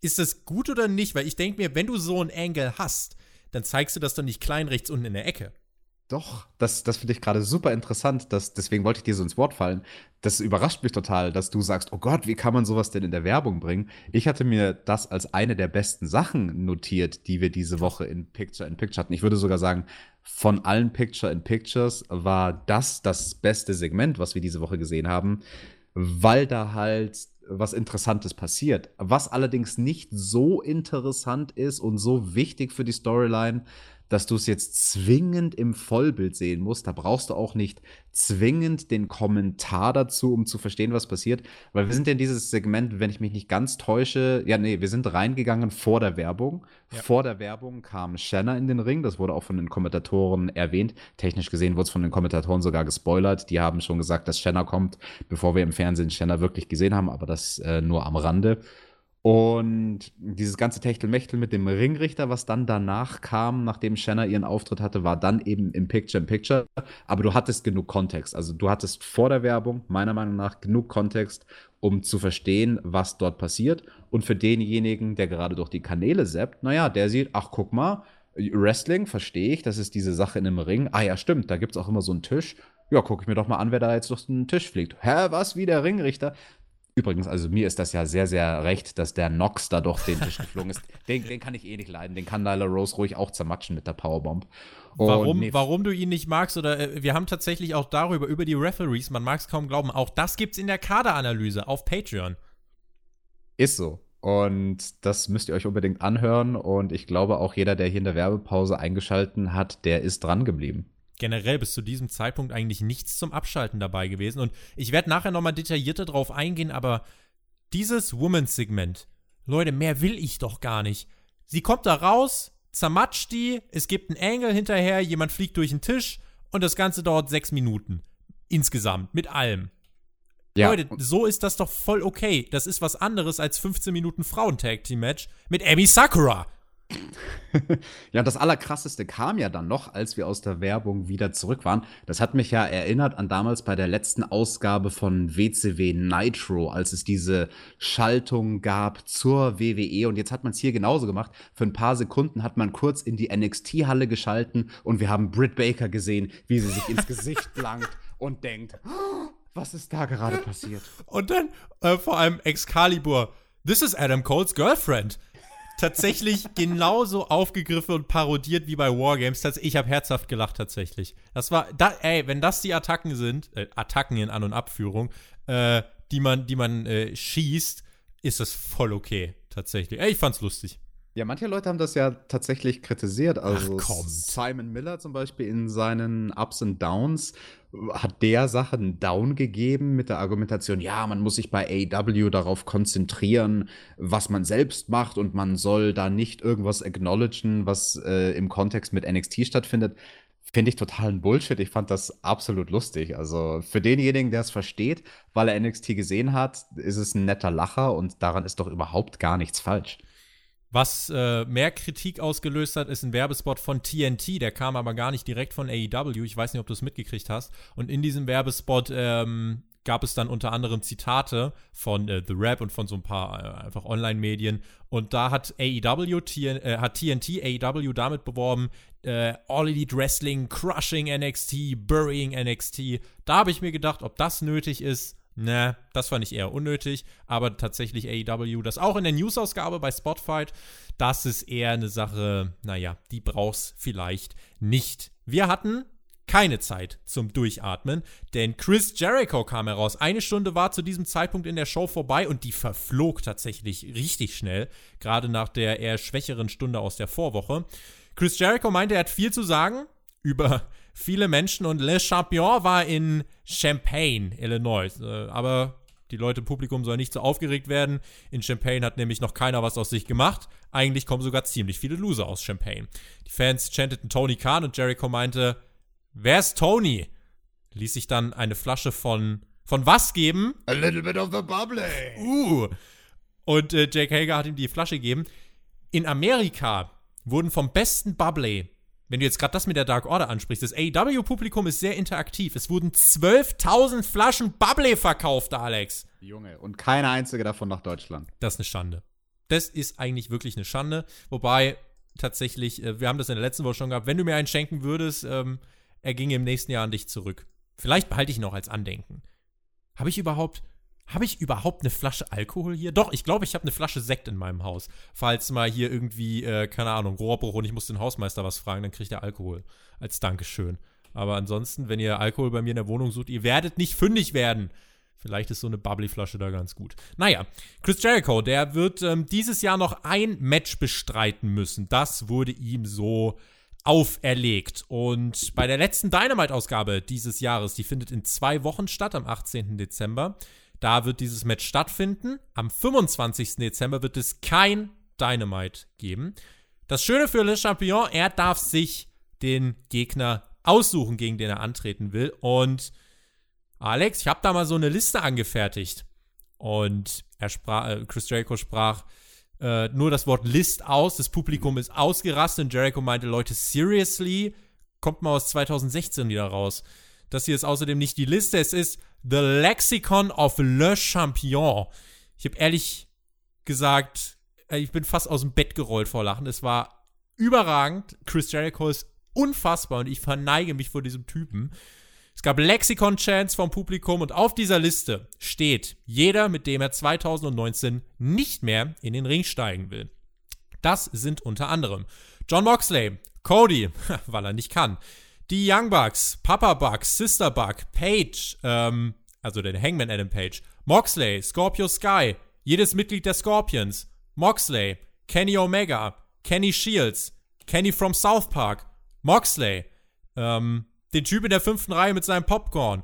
ist das gut oder nicht? Weil ich denke mir, wenn du so einen Angle hast, dann zeigst du das doch nicht klein rechts unten in der Ecke. Doch, das, das finde ich gerade super interessant. Dass, deswegen wollte ich dir so ins Wort fallen. Das überrascht mich total, dass du sagst, oh Gott, wie kann man sowas denn in der Werbung bringen? Ich hatte mir das als eine der besten Sachen notiert, die wir diese Woche in Picture in Picture hatten. Ich würde sogar sagen, von allen Picture in Pictures war das das beste Segment, was wir diese Woche gesehen haben, weil da halt was Interessantes passiert. Was allerdings nicht so interessant ist und so wichtig für die Storyline, dass du es jetzt zwingend im Vollbild sehen musst. Da brauchst du auch nicht zwingend den Kommentar dazu, um zu verstehen, was passiert. Weil wir sind ja in dieses Segment, wenn ich mich nicht ganz täusche, ja, nee, wir sind reingegangen vor der Werbung. Ja. Vor der Werbung kam Shanna in den Ring. Das wurde auch von den Kommentatoren erwähnt. Technisch gesehen wurde es von den Kommentatoren sogar gespoilert. Die haben schon gesagt, dass Shanna kommt, bevor wir im Fernsehen Shanna wirklich gesehen haben, aber das äh, nur am Rande. Und dieses ganze Techtelmechtel mit dem Ringrichter, was dann danach kam, nachdem Shanna ihren Auftritt hatte, war dann eben im Picture-in-Picture. Aber du hattest genug Kontext. Also du hattest vor der Werbung, meiner Meinung nach, genug Kontext, um zu verstehen, was dort passiert. Und für denjenigen, der gerade durch die Kanäle zappt, naja, der sieht, ach guck mal, Wrestling, verstehe ich, das ist diese Sache in einem Ring. Ah ja, stimmt, da gibt es auch immer so einen Tisch. Ja, gucke ich mir doch mal an, wer da jetzt durch den Tisch fliegt. Hä, was, wie der Ringrichter? Übrigens, also mir ist das ja sehr, sehr recht, dass der Nox da doch den Tisch geflogen ist. Den, den kann ich eh nicht leiden. Den kann Nyla Rose ruhig auch zermatschen mit der Powerbomb. Und warum, nee, warum du ihn nicht magst, oder äh, wir haben tatsächlich auch darüber, über die Referees, man mag es kaum glauben, auch das gibt's in der Kaderanalyse auf Patreon. Ist so. Und das müsst ihr euch unbedingt anhören. Und ich glaube, auch jeder, der hier in der Werbepause eingeschalten hat, der ist dran geblieben generell bis zu diesem Zeitpunkt eigentlich nichts zum Abschalten dabei gewesen. Und ich werde nachher nochmal detaillierter drauf eingehen, aber dieses Women's-Segment, Leute, mehr will ich doch gar nicht. Sie kommt da raus, zermatscht die, es gibt einen Angle hinterher, jemand fliegt durch den Tisch und das Ganze dauert sechs Minuten. Insgesamt, mit allem. Ja. Leute, so ist das doch voll okay. Das ist was anderes als 15 Minuten Frauentag-Team-Match mit Amy Sakura. ja, das Allerkrasseste kam ja dann noch, als wir aus der Werbung wieder zurück waren. Das hat mich ja erinnert an damals bei der letzten Ausgabe von WCW Nitro, als es diese Schaltung gab zur WWE. Und jetzt hat man es hier genauso gemacht. Für ein paar Sekunden hat man kurz in die NXT-Halle geschalten und wir haben Britt Baker gesehen, wie sie sich ins Gesicht langt und denkt, oh, was ist da gerade passiert? Und dann äh, vor allem Excalibur. This is Adam Cole's girlfriend tatsächlich genauso aufgegriffen und parodiert wie bei Wargames. Ich habe herzhaft gelacht tatsächlich. Das war, da, ey, wenn das die Attacken sind, äh, Attacken in An- und Abführung, äh, die man, die man äh, schießt, ist das voll okay tatsächlich. Ey, ich fand's lustig. Ja, manche Leute haben das ja tatsächlich kritisiert. Also Simon Miller zum Beispiel in seinen Ups und Downs hat der Sache einen Down gegeben mit der Argumentation, ja, man muss sich bei AW darauf konzentrieren, was man selbst macht und man soll da nicht irgendwas acknowledgen, was äh, im Kontext mit NXT stattfindet. Finde ich totalen Bullshit. Ich fand das absolut lustig. Also für denjenigen, der es versteht, weil er NXT gesehen hat, ist es ein netter Lacher und daran ist doch überhaupt gar nichts falsch. Was äh, mehr Kritik ausgelöst hat, ist ein Werbespot von TNT. Der kam aber gar nicht direkt von AEW. Ich weiß nicht, ob du es mitgekriegt hast. Und in diesem Werbespot ähm, gab es dann unter anderem Zitate von äh, The Rap und von so ein paar äh, einfach Online-Medien. Und da hat AEW, TN, äh, hat TNT AEW damit beworben, äh, All Elite Wrestling, Crushing NXT, Burying NXT. Da habe ich mir gedacht, ob das nötig ist. Ne, das fand ich eher unnötig, aber tatsächlich AEW, das auch in der News-Ausgabe bei Spotfight, das ist eher eine Sache, naja, die brauchst vielleicht nicht. Wir hatten keine Zeit zum Durchatmen, denn Chris Jericho kam heraus. Eine Stunde war zu diesem Zeitpunkt in der Show vorbei und die verflog tatsächlich richtig schnell, gerade nach der eher schwächeren Stunde aus der Vorwoche. Chris Jericho meinte, er hat viel zu sagen über viele Menschen und Le Champion war in Champaign, Illinois. Äh, aber die Leute im Publikum sollen nicht so aufgeregt werden. In Champaign hat nämlich noch keiner was aus sich gemacht. Eigentlich kommen sogar ziemlich viele Loser aus Champaign. Die Fans chanteten Tony Khan und Jericho meinte, Wer ist Tony? Ließ sich dann eine Flasche von. Von was geben? A little bit of the bubbly. Uh. Und äh, Jake Hager hat ihm die Flasche gegeben. In Amerika wurden vom besten Bubbly, wenn du jetzt gerade das mit der Dark Order ansprichst, das AEW-Publikum ist sehr interaktiv. Es wurden 12.000 Flaschen Bubbly verkauft, Alex. Junge, und keine einzige davon nach Deutschland. Das ist eine Schande. Das ist eigentlich wirklich eine Schande. Wobei, tatsächlich, äh, wir haben das in der letzten Woche schon gehabt, wenn du mir einen schenken würdest, ähm, er ging im nächsten Jahr an dich zurück. Vielleicht behalte ich ihn noch als Andenken. Habe ich überhaupt, habe ich überhaupt eine Flasche Alkohol hier? Doch, ich glaube, ich habe eine Flasche Sekt in meinem Haus. Falls mal hier irgendwie, äh, keine Ahnung, Rohrbruch und ich muss den Hausmeister was fragen, dann kriegt er Alkohol als Dankeschön. Aber ansonsten, wenn ihr Alkohol bei mir in der Wohnung sucht, ihr werdet nicht fündig werden. Vielleicht ist so eine Bubbly-Flasche da ganz gut. Naja, Chris Jericho, der wird ähm, dieses Jahr noch ein Match bestreiten müssen. Das wurde ihm so auferlegt. Und bei der letzten Dynamite-Ausgabe dieses Jahres, die findet in zwei Wochen statt, am 18. Dezember, da wird dieses Match stattfinden. Am 25. Dezember wird es kein Dynamite geben. Das Schöne für Le Champion, er darf sich den Gegner aussuchen, gegen den er antreten will. Und Alex, ich habe da mal so eine Liste angefertigt. Und er sprach, äh, Chris Jericho sprach äh, nur das Wort List aus. Das Publikum ist ausgerastet und Jericho meinte, Leute, seriously? Kommt mal aus 2016 wieder raus. Das hier ist außerdem nicht die Liste, es ist The Lexicon of Le Champion. Ich habe ehrlich gesagt, äh, ich bin fast aus dem Bett gerollt vor Lachen. Es war überragend. Chris Jericho ist unfassbar und ich verneige mich vor diesem Typen. Es gab Lexikon-Chants vom Publikum und auf dieser Liste steht jeder, mit dem er 2019 nicht mehr in den Ring steigen will. Das sind unter anderem John Moxley, Cody, weil er nicht kann, die Young Bucks, Papa Bucks, Sister Buck, Page, ähm, also der Hangman Adam Page, Moxley, Scorpio Sky, jedes Mitglied der Scorpions, Moxley, Kenny Omega, Kenny Shields, Kenny from South Park, Moxley, ähm, den Typ in der fünften Reihe mit seinem Popcorn,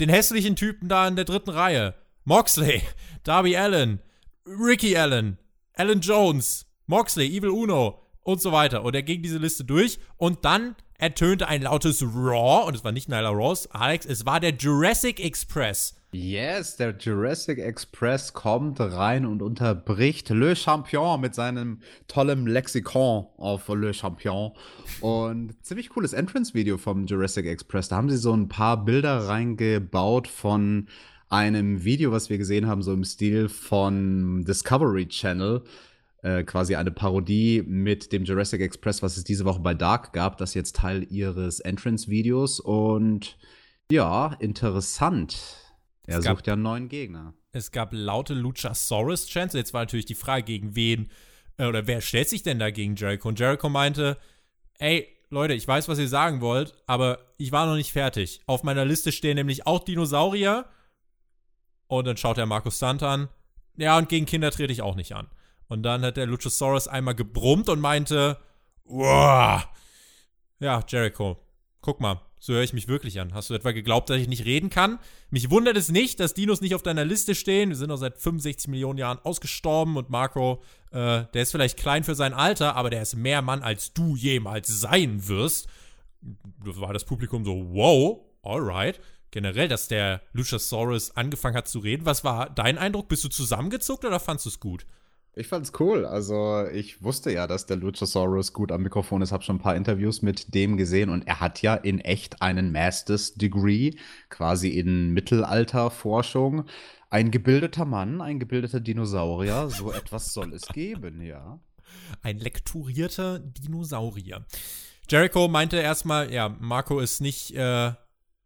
den hässlichen Typen da in der dritten Reihe, Moxley, Darby Allen, Ricky Allen, Alan Jones, Moxley, Evil Uno und so weiter. Und er ging diese Liste durch und dann ertönte ein lautes Raw und es war nicht Nyla Ross, Alex, es war der Jurassic Express. Yes, der Jurassic Express kommt rein und unterbricht Le Champion mit seinem tollen Lexikon auf Le Champion. Und ziemlich cooles Entrance-Video vom Jurassic Express. Da haben sie so ein paar Bilder reingebaut von einem Video, was wir gesehen haben, so im Stil von Discovery Channel. Äh, quasi eine Parodie mit dem Jurassic Express, was es diese Woche bei Dark gab. Das ist jetzt Teil ihres Entrance-Videos. Und ja, interessant. Er gab, sucht ja einen neuen Gegner. Es gab laute Luchasaurus-Chants. Jetzt war natürlich die Frage, gegen wen äh, oder wer stellt sich denn da gegen Jericho? Und Jericho meinte, ey, Leute, ich weiß, was ihr sagen wollt, aber ich war noch nicht fertig. Auf meiner Liste stehen nämlich auch Dinosaurier. Und dann schaut er Markus Stunt an. Ja, und gegen Kinder trete ich auch nicht an. Und dann hat der Luchasaurus einmal gebrummt und meinte, Wow. Ja, Jericho, guck mal, so höre ich mich wirklich an. Hast du etwa geglaubt, dass ich nicht reden kann? Mich wundert es nicht, dass Dinos nicht auf deiner Liste stehen. Wir sind auch seit 65 Millionen Jahren ausgestorben und Marco, äh, der ist vielleicht klein für sein Alter, aber der ist mehr Mann, als du jemals sein wirst. Da war das Publikum so, wow, alright. Generell, dass der Luchasaurus angefangen hat zu reden. Was war dein Eindruck? Bist du zusammengezuckt oder fandest du es gut? Ich fand's cool. Also, ich wusste ja, dass der Luchasaurus gut am Mikrofon ist, habe schon ein paar Interviews mit dem gesehen und er hat ja in echt einen Master's Degree, quasi in Mittelalterforschung. Ein gebildeter Mann, ein gebildeter Dinosaurier, so etwas soll es geben, ja. Ein lekturierter Dinosaurier. Jericho meinte erstmal, ja, Marco ist nicht äh,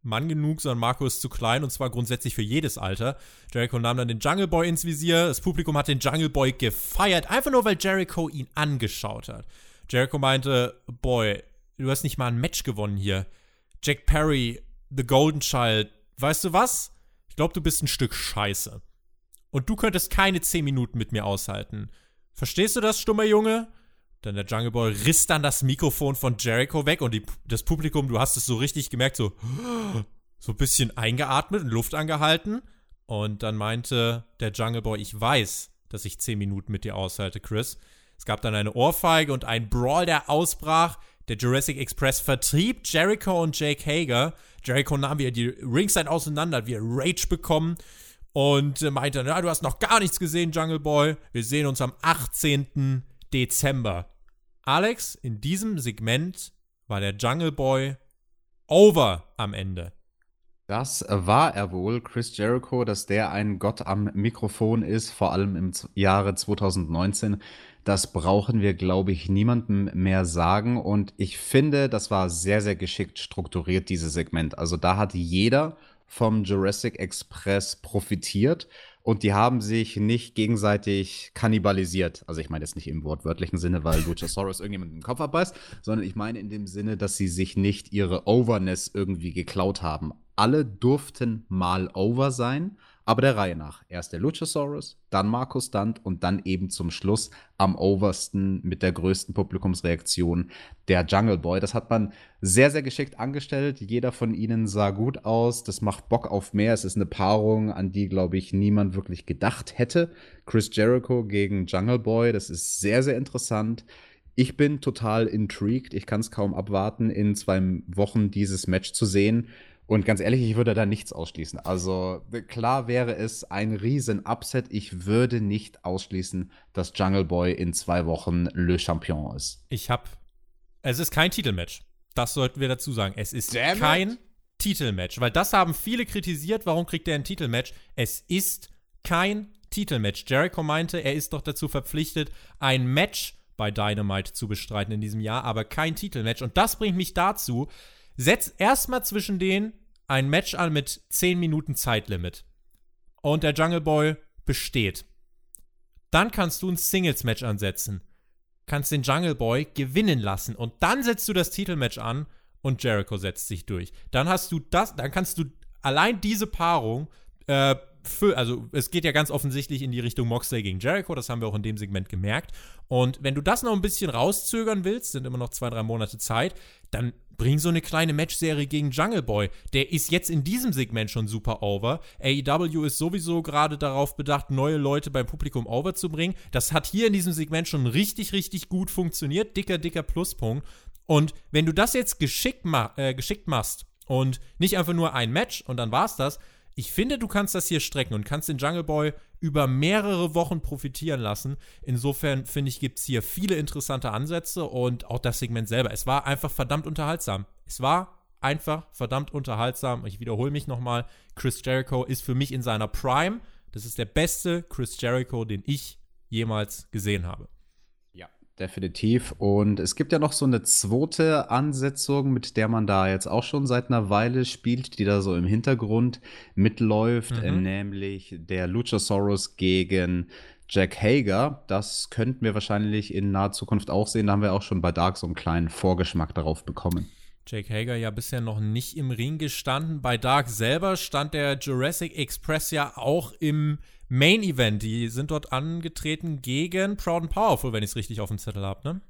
Mann genug, sondern Marco ist zu klein und zwar grundsätzlich für jedes Alter. Jericho nahm dann den Jungle Boy ins Visier. Das Publikum hat den Jungle Boy gefeiert, einfach nur weil Jericho ihn angeschaut hat. Jericho meinte, Boy, du hast nicht mal ein Match gewonnen hier. Jack Perry, The Golden Child, weißt du was? Ich glaube, du bist ein Stück Scheiße. Und du könntest keine 10 Minuten mit mir aushalten. Verstehst du das, stummer Junge? Dann der Jungle Boy riss dann das Mikrofon von Jericho weg und die, das Publikum, du hast es so richtig gemerkt, so, so ein bisschen eingeatmet und Luft angehalten. Und dann meinte der Jungle Boy, ich weiß, dass ich 10 Minuten mit dir aushalte, Chris. Es gab dann eine Ohrfeige und ein Brawl, der ausbrach. Der Jurassic Express vertrieb Jericho und Jake Hager. Jericho nahm wieder die Ringside auseinander, hat wieder Rage bekommen und meinte, na, du hast noch gar nichts gesehen, Jungle Boy. Wir sehen uns am 18. Dezember. Alex, in diesem Segment war der Jungle Boy over am Ende. Das war er wohl, Chris Jericho, dass der ein Gott am Mikrofon ist, vor allem im Jahre 2019. Das brauchen wir, glaube ich, niemandem mehr sagen. Und ich finde, das war sehr, sehr geschickt strukturiert, dieses Segment. Also da hat jeder vom Jurassic Express profitiert und die haben sich nicht gegenseitig kannibalisiert. Also ich meine jetzt nicht im wortwörtlichen Sinne, weil Luchasaurus irgendjemand im Kopf abbeißt, sondern ich meine in dem Sinne, dass sie sich nicht ihre Overness irgendwie geklaut haben. Alle durften mal over sein aber der Reihe nach. Erst der Luchasaurus, dann Markus Stunt und dann eben zum Schluss am oversten mit der größten Publikumsreaktion der Jungle Boy. Das hat man sehr, sehr geschickt angestellt. Jeder von ihnen sah gut aus. Das macht Bock auf mehr. Es ist eine Paarung, an die, glaube ich, niemand wirklich gedacht hätte. Chris Jericho gegen Jungle Boy, das ist sehr, sehr interessant. Ich bin total intrigued. Ich kann es kaum abwarten, in zwei Wochen dieses Match zu sehen. Und ganz ehrlich, ich würde da nichts ausschließen. Also klar wäre es ein riesen Upset. Ich würde nicht ausschließen, dass Jungle Boy in zwei Wochen Le Champion ist. Ich hab. Es ist kein Titelmatch. Das sollten wir dazu sagen. Es ist Damn kein it. Titelmatch. Weil das haben viele kritisiert. Warum kriegt er ein Titelmatch? Es ist kein Titelmatch. Jericho meinte, er ist doch dazu verpflichtet, ein Match bei Dynamite zu bestreiten in diesem Jahr, aber kein Titelmatch. Und das bringt mich dazu, setz erstmal zwischen denen ein Match an mit 10 Minuten Zeitlimit. Und der Jungle Boy besteht. Dann kannst du ein Singles-Match ansetzen. Kannst den Jungle Boy gewinnen lassen. Und dann setzt du das Titelmatch an und Jericho setzt sich durch. Dann hast du das, dann kannst du allein diese Paarung äh, für, also es geht ja ganz offensichtlich in die Richtung Moxley gegen Jericho, das haben wir auch in dem Segment gemerkt. Und wenn du das noch ein bisschen rauszögern willst, sind immer noch zwei, drei Monate Zeit, dann bring so eine kleine Matchserie gegen Jungle Boy. Der ist jetzt in diesem Segment schon super over. AEW ist sowieso gerade darauf bedacht, neue Leute beim Publikum overzubringen. Das hat hier in diesem Segment schon richtig, richtig gut funktioniert. Dicker, dicker Pluspunkt. Und wenn du das jetzt geschickt, ma äh, geschickt machst und nicht einfach nur ein Match und dann war's das, ich finde, du kannst das hier strecken und kannst den Jungle Boy über mehrere Wochen profitieren lassen. Insofern finde ich, gibt es hier viele interessante Ansätze und auch das Segment selber. Es war einfach verdammt unterhaltsam. Es war einfach verdammt unterhaltsam. Ich wiederhole mich nochmal. Chris Jericho ist für mich in seiner Prime. Das ist der beste Chris Jericho, den ich jemals gesehen habe. Definitiv. Und es gibt ja noch so eine zweite Ansetzung, mit der man da jetzt auch schon seit einer Weile spielt, die da so im Hintergrund mitläuft, mhm. äh, nämlich der Luchasaurus gegen Jack Hager. Das könnten wir wahrscheinlich in naher Zukunft auch sehen. Da haben wir auch schon bei Dark so einen kleinen Vorgeschmack darauf bekommen. Jake Hager ja bisher noch nicht im Ring gestanden. Bei Dark selber stand der Jurassic Express ja auch im Main Event. Die sind dort angetreten gegen Proud and Powerful, wenn ich es richtig auf dem Zettel habe, ne?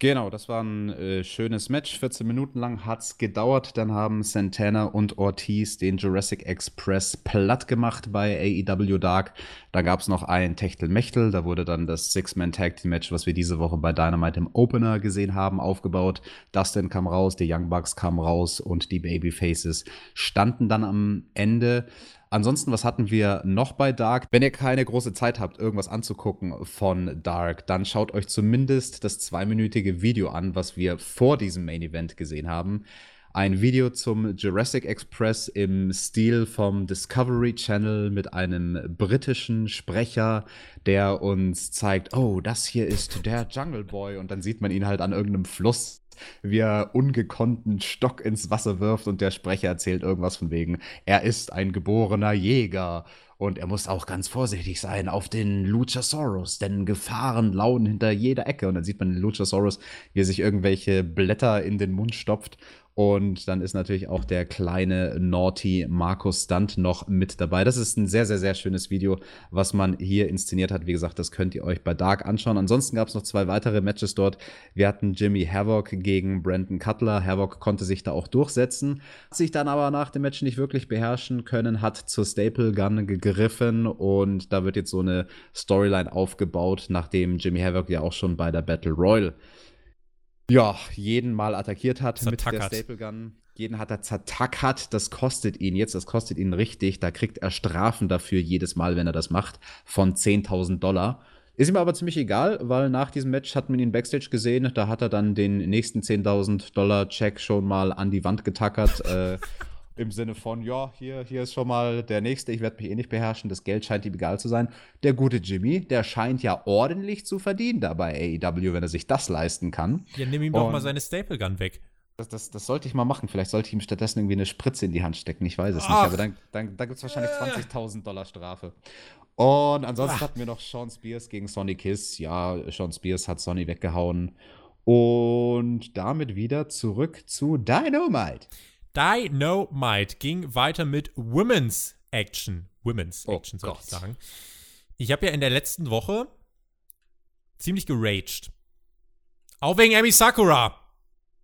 Genau, das war ein äh, schönes Match. 14 Minuten lang hat es gedauert. Dann haben Santana und Ortiz den Jurassic Express platt gemacht bei AEW Dark. Da gab es noch ein Techtelmechtel. Da wurde dann das Six-Man-Tag-Team-Match, was wir diese Woche bei Dynamite im Opener gesehen haben, aufgebaut. Dustin kam raus, die Young Bucks kamen raus und die Babyfaces standen dann am Ende. Ansonsten, was hatten wir noch bei Dark? Wenn ihr keine große Zeit habt, irgendwas anzugucken von Dark, dann schaut euch zumindest das zweiminütige Video an, was wir vor diesem Main Event gesehen haben ein Video zum Jurassic Express im Stil vom Discovery Channel mit einem britischen Sprecher, der uns zeigt, oh, das hier ist der Jungle Boy und dann sieht man ihn halt an irgendeinem Fluss wie er ungekonnten Stock ins Wasser wirft und der Sprecher erzählt irgendwas von wegen, er ist ein geborener Jäger und er muss auch ganz vorsichtig sein auf den Luchasaurus, denn Gefahren lauern hinter jeder Ecke. Und dann sieht man den Luchasaurus, wie er sich irgendwelche Blätter in den Mund stopft und dann ist natürlich auch der kleine Naughty Markus Stunt noch mit dabei. Das ist ein sehr, sehr, sehr schönes Video, was man hier inszeniert hat. Wie gesagt, das könnt ihr euch bei Dark anschauen. Ansonsten gab es noch zwei weitere Matches dort. Wir hatten Jimmy Havoc gegen Brandon Cutler. Havoc konnte sich da auch durchsetzen, hat sich dann aber nach dem Match nicht wirklich beherrschen können, hat zur Staple Gun gegriffen und da wird jetzt so eine Storyline aufgebaut, nachdem Jimmy Havoc ja auch schon bei der Battle Royal ja, jeden mal attackiert hat zertackert. mit der Staple Gun. Jeden hat er zertackert. Das kostet ihn jetzt, das kostet ihn richtig. Da kriegt er Strafen dafür jedes Mal, wenn er das macht, von 10.000 Dollar. Ist ihm aber ziemlich egal, weil nach diesem Match hat man ihn backstage gesehen. Da hat er dann den nächsten 10.000 Dollar Check schon mal an die Wand getackert. äh, im Sinne von, ja, hier, hier ist schon mal der nächste, ich werde mich eh nicht beherrschen, das Geld scheint ihm egal zu sein. Der gute Jimmy, der scheint ja ordentlich zu verdienen dabei AEW, wenn er sich das leisten kann. Ja, nimm ihm doch mal seine Staple Gun weg. Das, das, das, sollte ich mal machen. Vielleicht sollte ich ihm stattdessen irgendwie eine Spritze in die Hand stecken. Ich weiß es Ach. nicht. Aber dann, dann, dann gibt es wahrscheinlich 20.000 Dollar Strafe. Und ansonsten Ach. hatten wir noch Sean Spears gegen Sonny Kiss. Ja, Sean Spears hat Sonny weggehauen. Und damit wieder zurück zu Dynamite. Dynamite ging weiter mit Women's Action. Women's oh Action, soll ich sagen. Ich habe ja in der letzten Woche ziemlich geraged. Auch wegen Amy Sakura.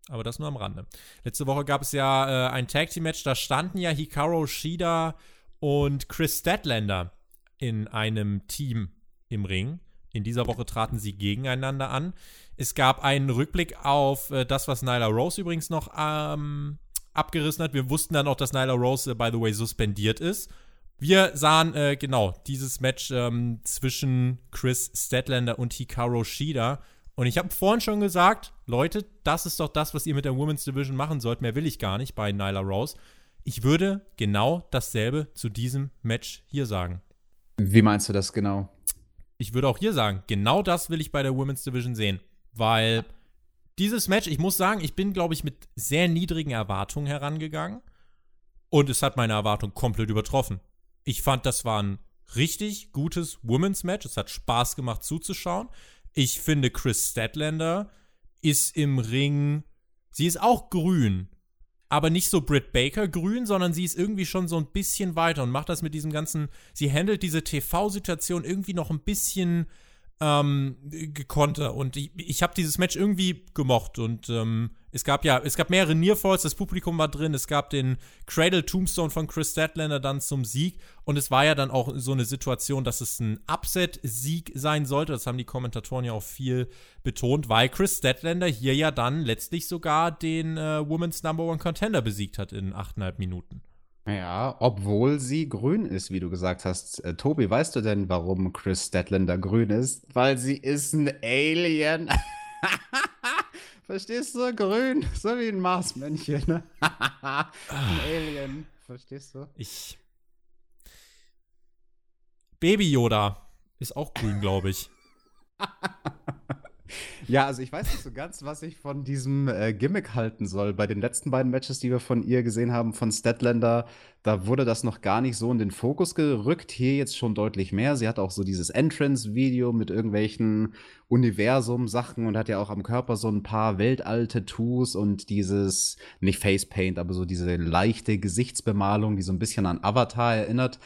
Aber das nur am Rande. Letzte Woche gab es ja äh, ein Tag Team Match, da standen ja Hikaru Shida und Chris Statlander in einem Team im Ring. In dieser Woche traten sie gegeneinander an. Es gab einen Rückblick auf äh, das, was Nyla Rose übrigens noch ähm, abgerissen hat. Wir wussten dann auch, dass Nyla Rose, äh, by the way, suspendiert ist. Wir sahen, äh, genau, dieses Match ähm, zwischen Chris Statlander und Hikaru Shida. Und ich habe vorhin schon gesagt, Leute, das ist doch das, was ihr mit der Women's Division machen sollt. Mehr will ich gar nicht bei Nyla Rose. Ich würde genau dasselbe zu diesem Match hier sagen. Wie meinst du das genau? Ich würde auch hier sagen, genau das will ich bei der Women's Division sehen. Weil dieses Match, ich muss sagen, ich bin, glaube ich, mit sehr niedrigen Erwartungen herangegangen. Und es hat meine Erwartung komplett übertroffen. Ich fand, das war ein richtig gutes Women's Match. Es hat Spaß gemacht zuzuschauen. Ich finde, Chris Statlander ist im Ring. Sie ist auch grün. Aber nicht so Britt Baker grün, sondern sie ist irgendwie schon so ein bisschen weiter und macht das mit diesem ganzen. Sie handelt diese TV-Situation irgendwie noch ein bisschen ähm, gekonnte. Und ich, ich habe dieses Match irgendwie gemocht. Und ähm, es gab ja, es gab mehrere Nearfalls, das Publikum war drin, es gab den Cradle Tombstone von Chris Statlander dann zum Sieg. Und es war ja dann auch so eine Situation, dass es ein Upset-Sieg sein sollte. Das haben die Kommentatoren ja auch viel betont, weil Chris Statlander hier ja dann letztlich sogar den äh, Women's Number One Contender besiegt hat in achteinhalb Minuten. Ja, obwohl sie grün ist, wie du gesagt hast. Äh, Tobi, weißt du denn, warum Chris Statlander grün ist? Weil sie ist ein Alien. Verstehst du? Grün, so wie ein Marsmännchen. Ne? ein Alien. Verstehst du? Ich. Baby Yoda ist auch grün, glaube ich. Ja, also ich weiß nicht so ganz, was ich von diesem äh, Gimmick halten soll. Bei den letzten beiden Matches, die wir von ihr gesehen haben, von Statlander, da wurde das noch gar nicht so in den Fokus gerückt. Hier jetzt schon deutlich mehr. Sie hat auch so dieses Entrance-Video mit irgendwelchen Universum-Sachen und hat ja auch am Körper so ein paar weltalte Tattoos und dieses, nicht Facepaint, aber so diese leichte Gesichtsbemalung, die so ein bisschen an Avatar erinnert.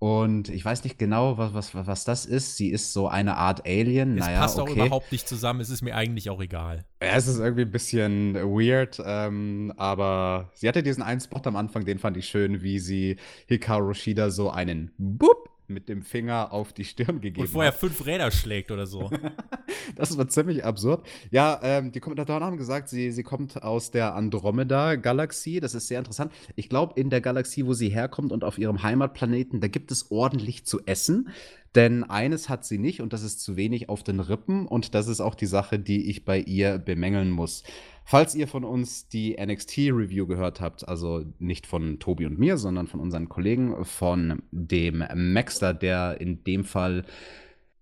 Und ich weiß nicht genau, was, was, was das ist. Sie ist so eine Art Alien. Es naja, passt okay. auch überhaupt nicht zusammen. Es ist mir eigentlich auch egal. Ja, es ist irgendwie ein bisschen weird. Ähm, aber sie hatte diesen einen Spot am Anfang, den fand ich schön, wie sie Hikaru Shida so einen Boop mit dem Finger auf die Stirn gegeben Und vorher hat. fünf Räder schlägt oder so. das war ziemlich absurd. Ja, ähm, die Kommentatoren haben gesagt, sie, sie kommt aus der Andromeda-Galaxie. Das ist sehr interessant. Ich glaube, in der Galaxie, wo sie herkommt und auf ihrem Heimatplaneten, da gibt es ordentlich zu essen. Denn eines hat sie nicht und das ist zu wenig auf den Rippen. Und das ist auch die Sache, die ich bei ihr bemängeln muss. Falls ihr von uns die NXT-Review gehört habt, also nicht von Tobi und mir, sondern von unseren Kollegen, von dem Maxter, der in dem Fall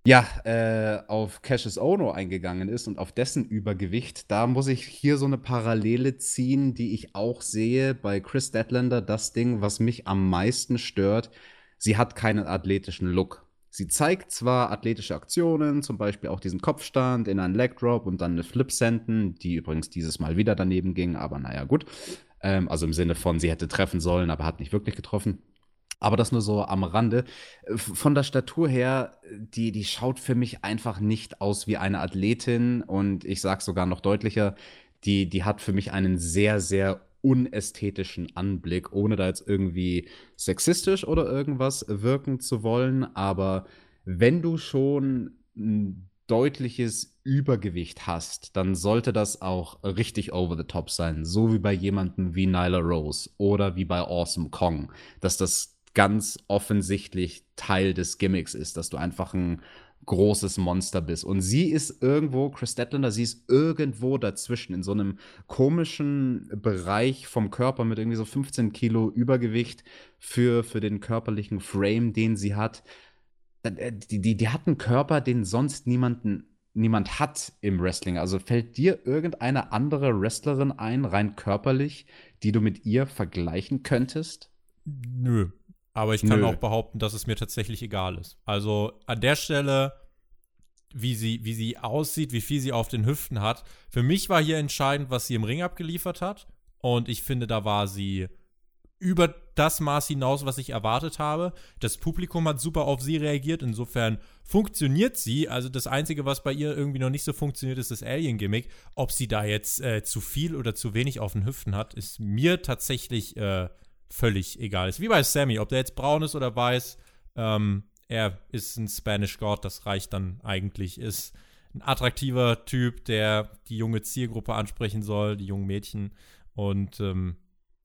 ja, äh, auf Cassius Ono eingegangen ist und auf dessen Übergewicht, da muss ich hier so eine Parallele ziehen, die ich auch sehe bei Chris Deadlander. Das Ding, was mich am meisten stört, sie hat keinen athletischen Look. Sie zeigt zwar athletische Aktionen, zum Beispiel auch diesen Kopfstand in einen Leg Drop und dann eine Flip Senden, die übrigens dieses Mal wieder daneben ging, aber naja, gut. Ähm, also im Sinne von, sie hätte treffen sollen, aber hat nicht wirklich getroffen. Aber das nur so am Rande. Von der Statur her, die, die schaut für mich einfach nicht aus wie eine Athletin. Und ich sage sogar noch deutlicher, die, die hat für mich einen sehr, sehr unästhetischen Anblick, ohne da jetzt irgendwie sexistisch oder irgendwas wirken zu wollen. Aber wenn du schon ein deutliches Übergewicht hast, dann sollte das auch richtig over the top sein. So wie bei jemandem wie Nyla Rose oder wie bei Awesome Kong, dass das ganz offensichtlich Teil des Gimmicks ist, dass du einfach ein großes Monster bist. Und sie ist irgendwo, Chris Statlander, sie ist irgendwo dazwischen, in so einem komischen Bereich vom Körper mit irgendwie so 15 Kilo Übergewicht für, für den körperlichen Frame, den sie hat. Äh, die, die, die hat einen Körper, den sonst niemanden, niemand hat im Wrestling. Also fällt dir irgendeine andere Wrestlerin ein, rein körperlich, die du mit ihr vergleichen könntest? Nö, aber ich kann Nö. auch behaupten, dass es mir tatsächlich egal ist. Also an der Stelle, wie sie, wie sie aussieht, wie viel sie auf den Hüften hat. Für mich war hier entscheidend, was sie im Ring abgeliefert hat. Und ich finde, da war sie über das Maß hinaus, was ich erwartet habe. Das Publikum hat super auf sie reagiert. Insofern funktioniert sie. Also das Einzige, was bei ihr irgendwie noch nicht so funktioniert, ist das Alien-Gimmick. Ob sie da jetzt äh, zu viel oder zu wenig auf den Hüften hat, ist mir tatsächlich äh, völlig egal ist. Wie bei Sammy, ob der jetzt braun ist oder weiß, ähm, er ist ein Spanish God, das reicht dann eigentlich. Ist ein attraktiver Typ, der die junge Zielgruppe ansprechen soll, die jungen Mädchen. Und ähm,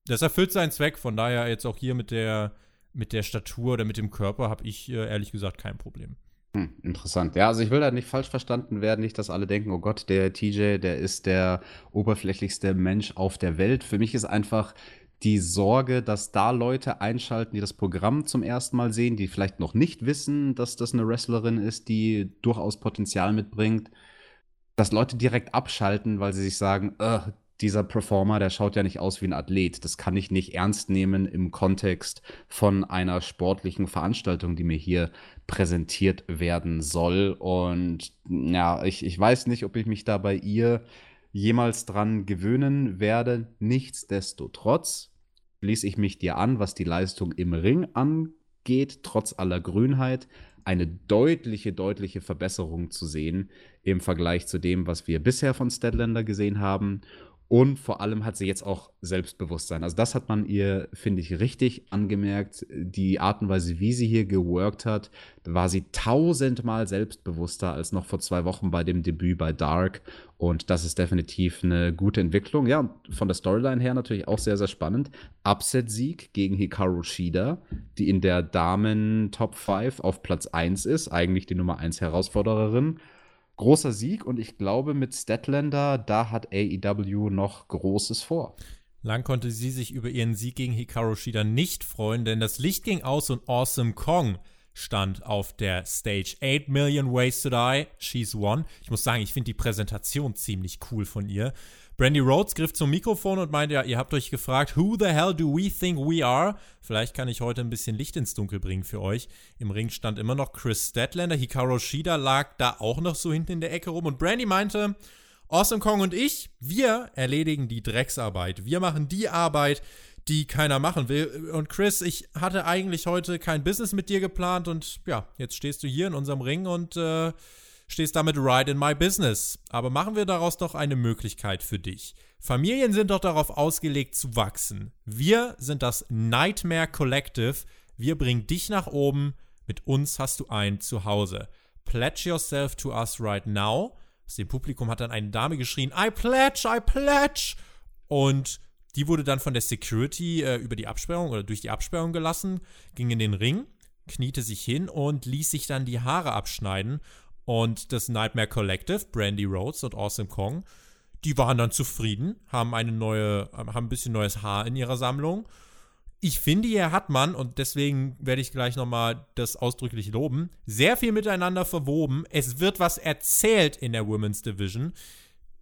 das erfüllt seinen Zweck. Von daher jetzt auch hier mit der, mit der Statur oder mit dem Körper habe ich äh, ehrlich gesagt kein Problem. Hm, interessant. Ja, also ich will da nicht falsch verstanden werden, nicht, dass alle denken, oh Gott, der TJ, der ist der oberflächlichste Mensch auf der Welt. Für mich ist einfach die Sorge, dass da Leute einschalten, die das Programm zum ersten Mal sehen, die vielleicht noch nicht wissen, dass das eine Wrestlerin ist, die durchaus Potenzial mitbringt, dass Leute direkt abschalten, weil sie sich sagen, dieser Performer, der schaut ja nicht aus wie ein Athlet. Das kann ich nicht ernst nehmen im Kontext von einer sportlichen Veranstaltung, die mir hier präsentiert werden soll. Und ja, ich, ich weiß nicht, ob ich mich da bei ihr jemals dran gewöhnen werde. Nichtsdestotrotz schließe ich mich dir an, was die Leistung im Ring angeht, trotz aller Grünheit, eine deutliche, deutliche Verbesserung zu sehen im Vergleich zu dem, was wir bisher von Stedlander gesehen haben. Und vor allem hat sie jetzt auch Selbstbewusstsein. Also das hat man ihr, finde ich, richtig angemerkt. Die Art und Weise, wie sie hier geworkt hat, war sie tausendmal selbstbewusster als noch vor zwei Wochen bei dem Debüt bei Dark. Und das ist definitiv eine gute Entwicklung. Ja, und von der Storyline her natürlich auch sehr, sehr spannend. Upset-Sieg gegen Hikaru Shida, die in der Damen-Top 5 auf Platz 1 ist, eigentlich die Nummer 1 Herausfordererin großer Sieg und ich glaube, mit Statlander, da hat AEW noch Großes vor. Lang konnte sie sich über ihren Sieg gegen Hikaru Shida nicht freuen, denn das Licht ging aus und Awesome Kong stand auf der Stage. 8 Million Ways to Die, She's One. Ich muss sagen, ich finde die Präsentation ziemlich cool von ihr. Brandy Rhodes griff zum Mikrofon und meinte, ja, ihr habt euch gefragt, who the hell do we think we are? Vielleicht kann ich heute ein bisschen Licht ins Dunkel bringen für euch. Im Ring stand immer noch Chris Statlander, Hikaru Shida lag da auch noch so hinten in der Ecke rum und Brandy meinte, Awesome Kong und ich, wir erledigen die Drecksarbeit. Wir machen die Arbeit, die keiner machen will. Und Chris, ich hatte eigentlich heute kein Business mit dir geplant und ja, jetzt stehst du hier in unserem Ring und äh, stehst damit right in my business. Aber machen wir daraus doch eine Möglichkeit für dich. Familien sind doch darauf ausgelegt zu wachsen. Wir sind das Nightmare Collective. Wir bringen dich nach oben. Mit uns hast du ein Zuhause. Pledge yourself to us right now. Aus dem Publikum hat dann eine Dame geschrien, I pledge, I pledge. Und die wurde dann von der Security äh, über die Absperrung oder durch die Absperrung gelassen, ging in den Ring, kniete sich hin und ließ sich dann die Haare abschneiden. Und das Nightmare Collective, Brandy Rhodes und Awesome Kong, die waren dann zufrieden, haben eine neue, haben ein bisschen neues Haar in ihrer Sammlung. Ich finde, hier hat man, und deswegen werde ich gleich nochmal das ausdrücklich loben, sehr viel miteinander verwoben. Es wird was erzählt in der Women's Division.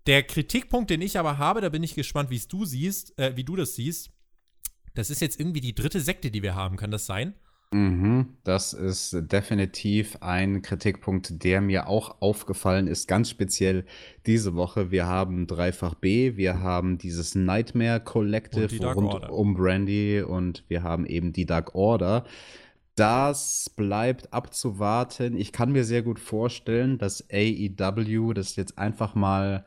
Der Kritikpunkt, den ich aber habe, da bin ich gespannt, wie du siehst, äh, wie du das siehst. Das ist jetzt irgendwie die dritte Sekte, die wir haben. Kann das sein? Mhm, das ist definitiv ein Kritikpunkt, der mir auch aufgefallen ist, ganz speziell diese Woche. Wir haben Dreifach B, wir haben dieses Nightmare Collective rund Order. um Brandy und wir haben eben die Dark Order. Das bleibt abzuwarten. Ich kann mir sehr gut vorstellen, dass AEW das jetzt einfach mal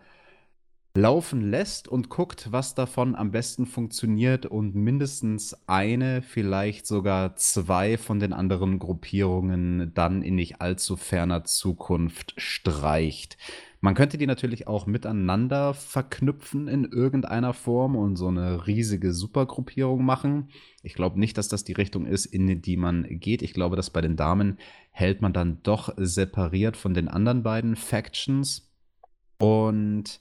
laufen lässt und guckt, was davon am besten funktioniert und mindestens eine, vielleicht sogar zwei von den anderen Gruppierungen dann in nicht allzu ferner Zukunft streicht. Man könnte die natürlich auch miteinander verknüpfen in irgendeiner Form und so eine riesige Supergruppierung machen. Ich glaube nicht, dass das die Richtung ist, in die man geht. Ich glaube, dass bei den Damen hält man dann doch separiert von den anderen beiden Factions. Und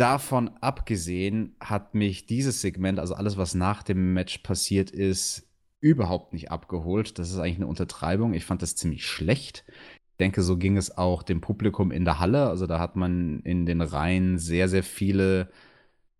davon abgesehen hat mich dieses Segment, also alles, was nach dem Match passiert ist, überhaupt nicht abgeholt. Das ist eigentlich eine Untertreibung. Ich fand das ziemlich schlecht. Ich denke, so ging es auch dem Publikum in der Halle. Also da hat man in den Reihen sehr, sehr viele,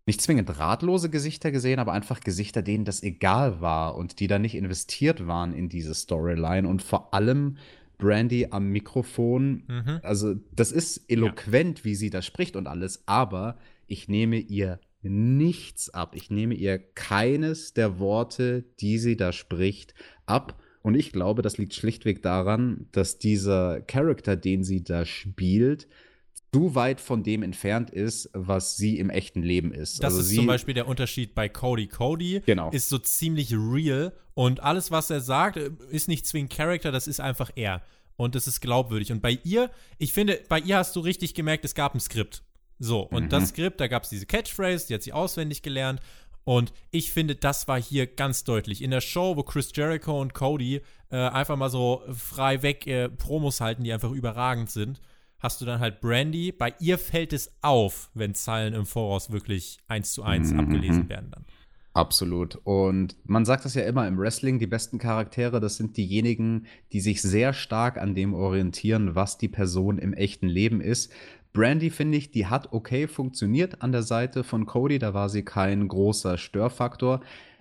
nicht zwingend ratlose Gesichter gesehen, aber einfach Gesichter, denen das egal war und die da nicht investiert waren in diese Storyline. Und vor allem Brandy am Mikrofon. Mhm. Also, das ist eloquent, ja. wie sie da spricht und alles, aber ich nehme ihr nichts ab. Ich nehme ihr keines der Worte, die sie da spricht, ab. Und ich glaube, das liegt schlichtweg daran, dass dieser Charakter, den sie da spielt, zu weit von dem entfernt ist, was sie im echten Leben ist. Das also ist zum Beispiel der Unterschied bei Cody. Cody genau. ist so ziemlich real und alles, was er sagt, ist nicht zwingend Charakter, das ist einfach er. Und das ist glaubwürdig. Und bei ihr, ich finde, bei ihr hast du richtig gemerkt, es gab ein Skript. So, und mhm. das Skript, da gab es diese Catchphrase, die hat sie auswendig gelernt. Und ich finde, das war hier ganz deutlich. In der Show, wo Chris Jericho und Cody äh, einfach mal so frei weg äh, Promos halten, die einfach überragend sind, hast du dann halt Brandy. Bei ihr fällt es auf, wenn Zeilen im Voraus wirklich eins zu eins mhm. abgelesen werden dann. Absolut. Und man sagt das ja immer im Wrestling, die besten Charaktere, das sind diejenigen, die sich sehr stark an dem orientieren, was die Person im echten Leben ist. Brandy, finde ich, die hat okay funktioniert an der Seite von Cody. Da war sie kein großer Störfaktor,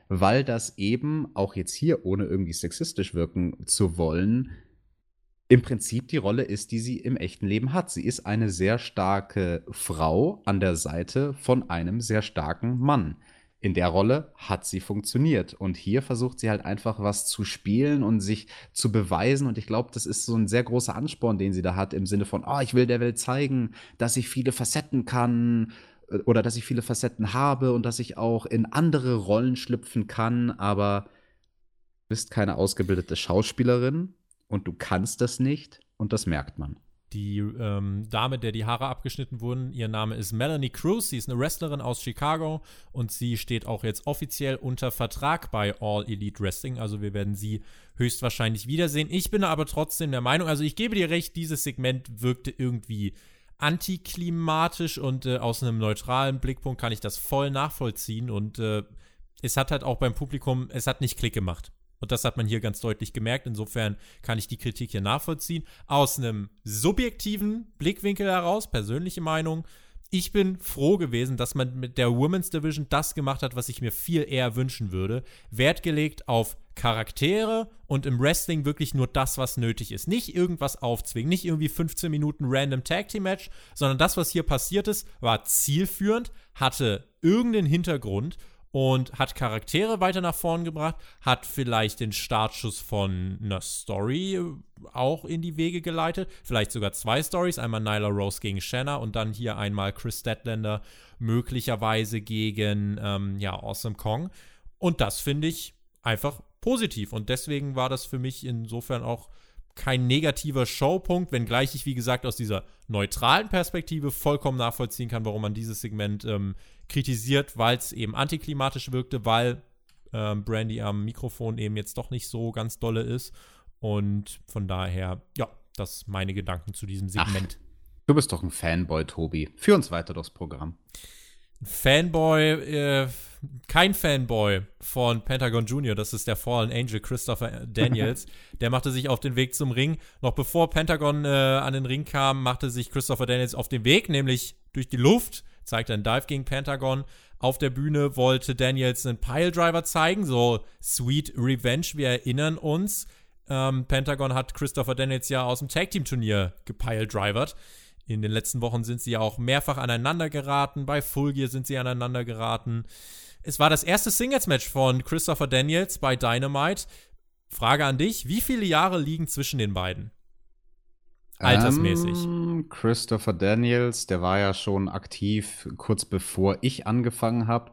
weil das eben, auch jetzt hier, ohne irgendwie sexistisch wirken zu wollen, im Prinzip die Rolle ist, die sie im echten Leben hat. Sie ist eine sehr starke Frau an der Seite von einem sehr starken Mann in der Rolle hat sie funktioniert. Und hier versucht sie halt einfach was zu spielen und sich zu beweisen. Und ich glaube, das ist so ein sehr großer Ansporn, den sie da hat, im Sinne von, oh, ich will der Welt zeigen, dass ich viele Facetten kann äh, oder dass ich viele Facetten habe und dass ich auch in andere Rollen schlüpfen kann. Aber du bist keine ausgebildete Schauspielerin und du kannst das nicht und das merkt man. Die ähm, Dame, der die Haare abgeschnitten wurden, ihr Name ist Melanie Cruz. Sie ist eine Wrestlerin aus Chicago und sie steht auch jetzt offiziell unter Vertrag bei All Elite Wrestling. Also wir werden sie höchstwahrscheinlich wiedersehen. Ich bin aber trotzdem der Meinung, also ich gebe dir recht, dieses Segment wirkte irgendwie antiklimatisch und äh, aus einem neutralen Blickpunkt kann ich das voll nachvollziehen und äh, es hat halt auch beim Publikum, es hat nicht Klick gemacht. Und das hat man hier ganz deutlich gemerkt. Insofern kann ich die Kritik hier nachvollziehen. Aus einem subjektiven Blickwinkel heraus, persönliche Meinung, ich bin froh gewesen, dass man mit der Women's Division das gemacht hat, was ich mir viel eher wünschen würde. Wert gelegt auf Charaktere und im Wrestling wirklich nur das, was nötig ist. Nicht irgendwas aufzwingen, nicht irgendwie 15 Minuten random Tag Team Match, sondern das, was hier passiert ist, war zielführend, hatte irgendeinen Hintergrund und hat Charaktere weiter nach vorn gebracht, hat vielleicht den Startschuss von einer Story auch in die Wege geleitet, vielleicht sogar zwei Stories, einmal Nyla Rose gegen Shanna und dann hier einmal Chris Statlander möglicherweise gegen ähm, ja, Awesome Kong. Und das finde ich einfach positiv und deswegen war das für mich insofern auch kein negativer Showpunkt, wenngleich ich, wie gesagt, aus dieser neutralen Perspektive vollkommen nachvollziehen kann, warum man dieses Segment ähm, kritisiert, weil es eben antiklimatisch wirkte, weil ähm, Brandy am Mikrofon eben jetzt doch nicht so ganz dolle ist. Und von daher, ja, das meine Gedanken zu diesem Segment. Ach, du bist doch ein Fanboy, Tobi. Führ uns weiter durchs Programm. Fanboy, äh, kein Fanboy von Pentagon Jr., das ist der Fallen Angel Christopher Daniels. der machte sich auf den Weg zum Ring. Noch bevor Pentagon äh, an den Ring kam, machte sich Christopher Daniels auf den Weg, nämlich durch die Luft, zeigte einen Dive gegen Pentagon. Auf der Bühne wollte Daniels einen Piledriver zeigen, so Sweet Revenge, wir erinnern uns. Ähm, Pentagon hat Christopher Daniels ja aus dem Tag Team Turnier gepiledrivert. In den letzten Wochen sind sie ja auch mehrfach aneinander geraten. Bei Full Gear sind sie aneinander geraten. Es war das erste Singles-Match von Christopher Daniels bei Dynamite. Frage an dich: Wie viele Jahre liegen zwischen den beiden? Altersmäßig. Ähm, Christopher Daniels, der war ja schon aktiv kurz bevor ich angefangen habe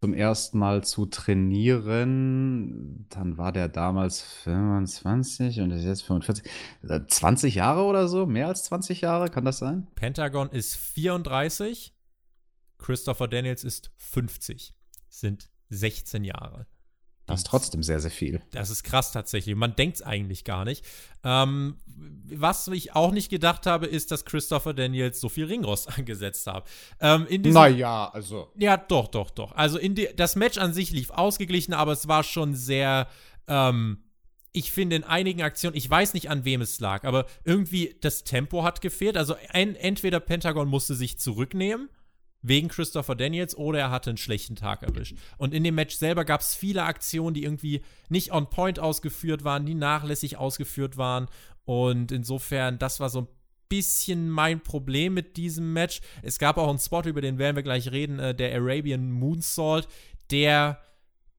zum ersten Mal zu trainieren. Dann war der damals 25 und ist jetzt 45. 20 äh, Jahre oder so? Mehr als 20 Jahre, kann das sein? Pentagon ist 34, Christopher Daniels ist 50. Sind 16 Jahre. Das ist trotzdem sehr, sehr viel. Das ist krass tatsächlich. Man denkt es eigentlich gar nicht. Ähm, was ich auch nicht gedacht habe, ist, dass Christopher Daniels so viel Ringrost angesetzt hat. Ähm, naja, also. Ja, doch, doch, doch. Also die, das Match an sich lief ausgeglichen, aber es war schon sehr. Ähm, ich finde in einigen Aktionen, ich weiß nicht an wem es lag, aber irgendwie das Tempo hat gefehlt. Also ein, entweder Pentagon musste sich zurücknehmen wegen Christopher Daniels oder er hatte einen schlechten Tag erwischt. Und in dem Match selber gab es viele Aktionen, die irgendwie nicht on point ausgeführt waren, die nachlässig ausgeführt waren. Und insofern, das war so ein bisschen mein Problem mit diesem Match. Es gab auch einen Spot, über den werden wir gleich reden, äh, der Arabian Moonsault, der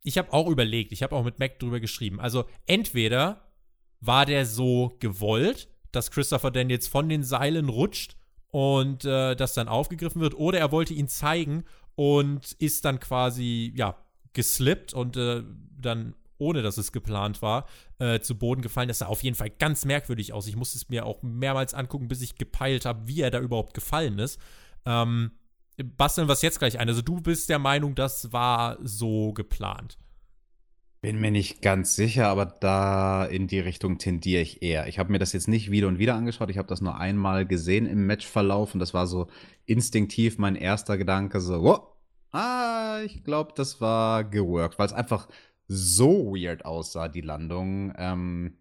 ich habe auch überlegt, ich habe auch mit Mac drüber geschrieben. Also entweder war der so gewollt, dass Christopher Daniels von den Seilen rutscht und äh, das dann aufgegriffen wird. Oder er wollte ihn zeigen und ist dann quasi, ja, geslippt und äh, dann, ohne dass es geplant war, äh, zu Boden gefallen. Das sah auf jeden Fall ganz merkwürdig aus. Ich musste es mir auch mehrmals angucken, bis ich gepeilt habe, wie er da überhaupt gefallen ist. Ähm, basteln wir es jetzt gleich ein. Also du bist der Meinung, das war so geplant. Bin mir nicht ganz sicher, aber da in die Richtung tendiere ich eher. Ich habe mir das jetzt nicht wieder und wieder angeschaut. Ich habe das nur einmal gesehen im Matchverlauf und das war so instinktiv mein erster Gedanke: so, oh, ah, ich glaube, das war geworkt, weil es einfach so weird aussah, die Landung. Ähm,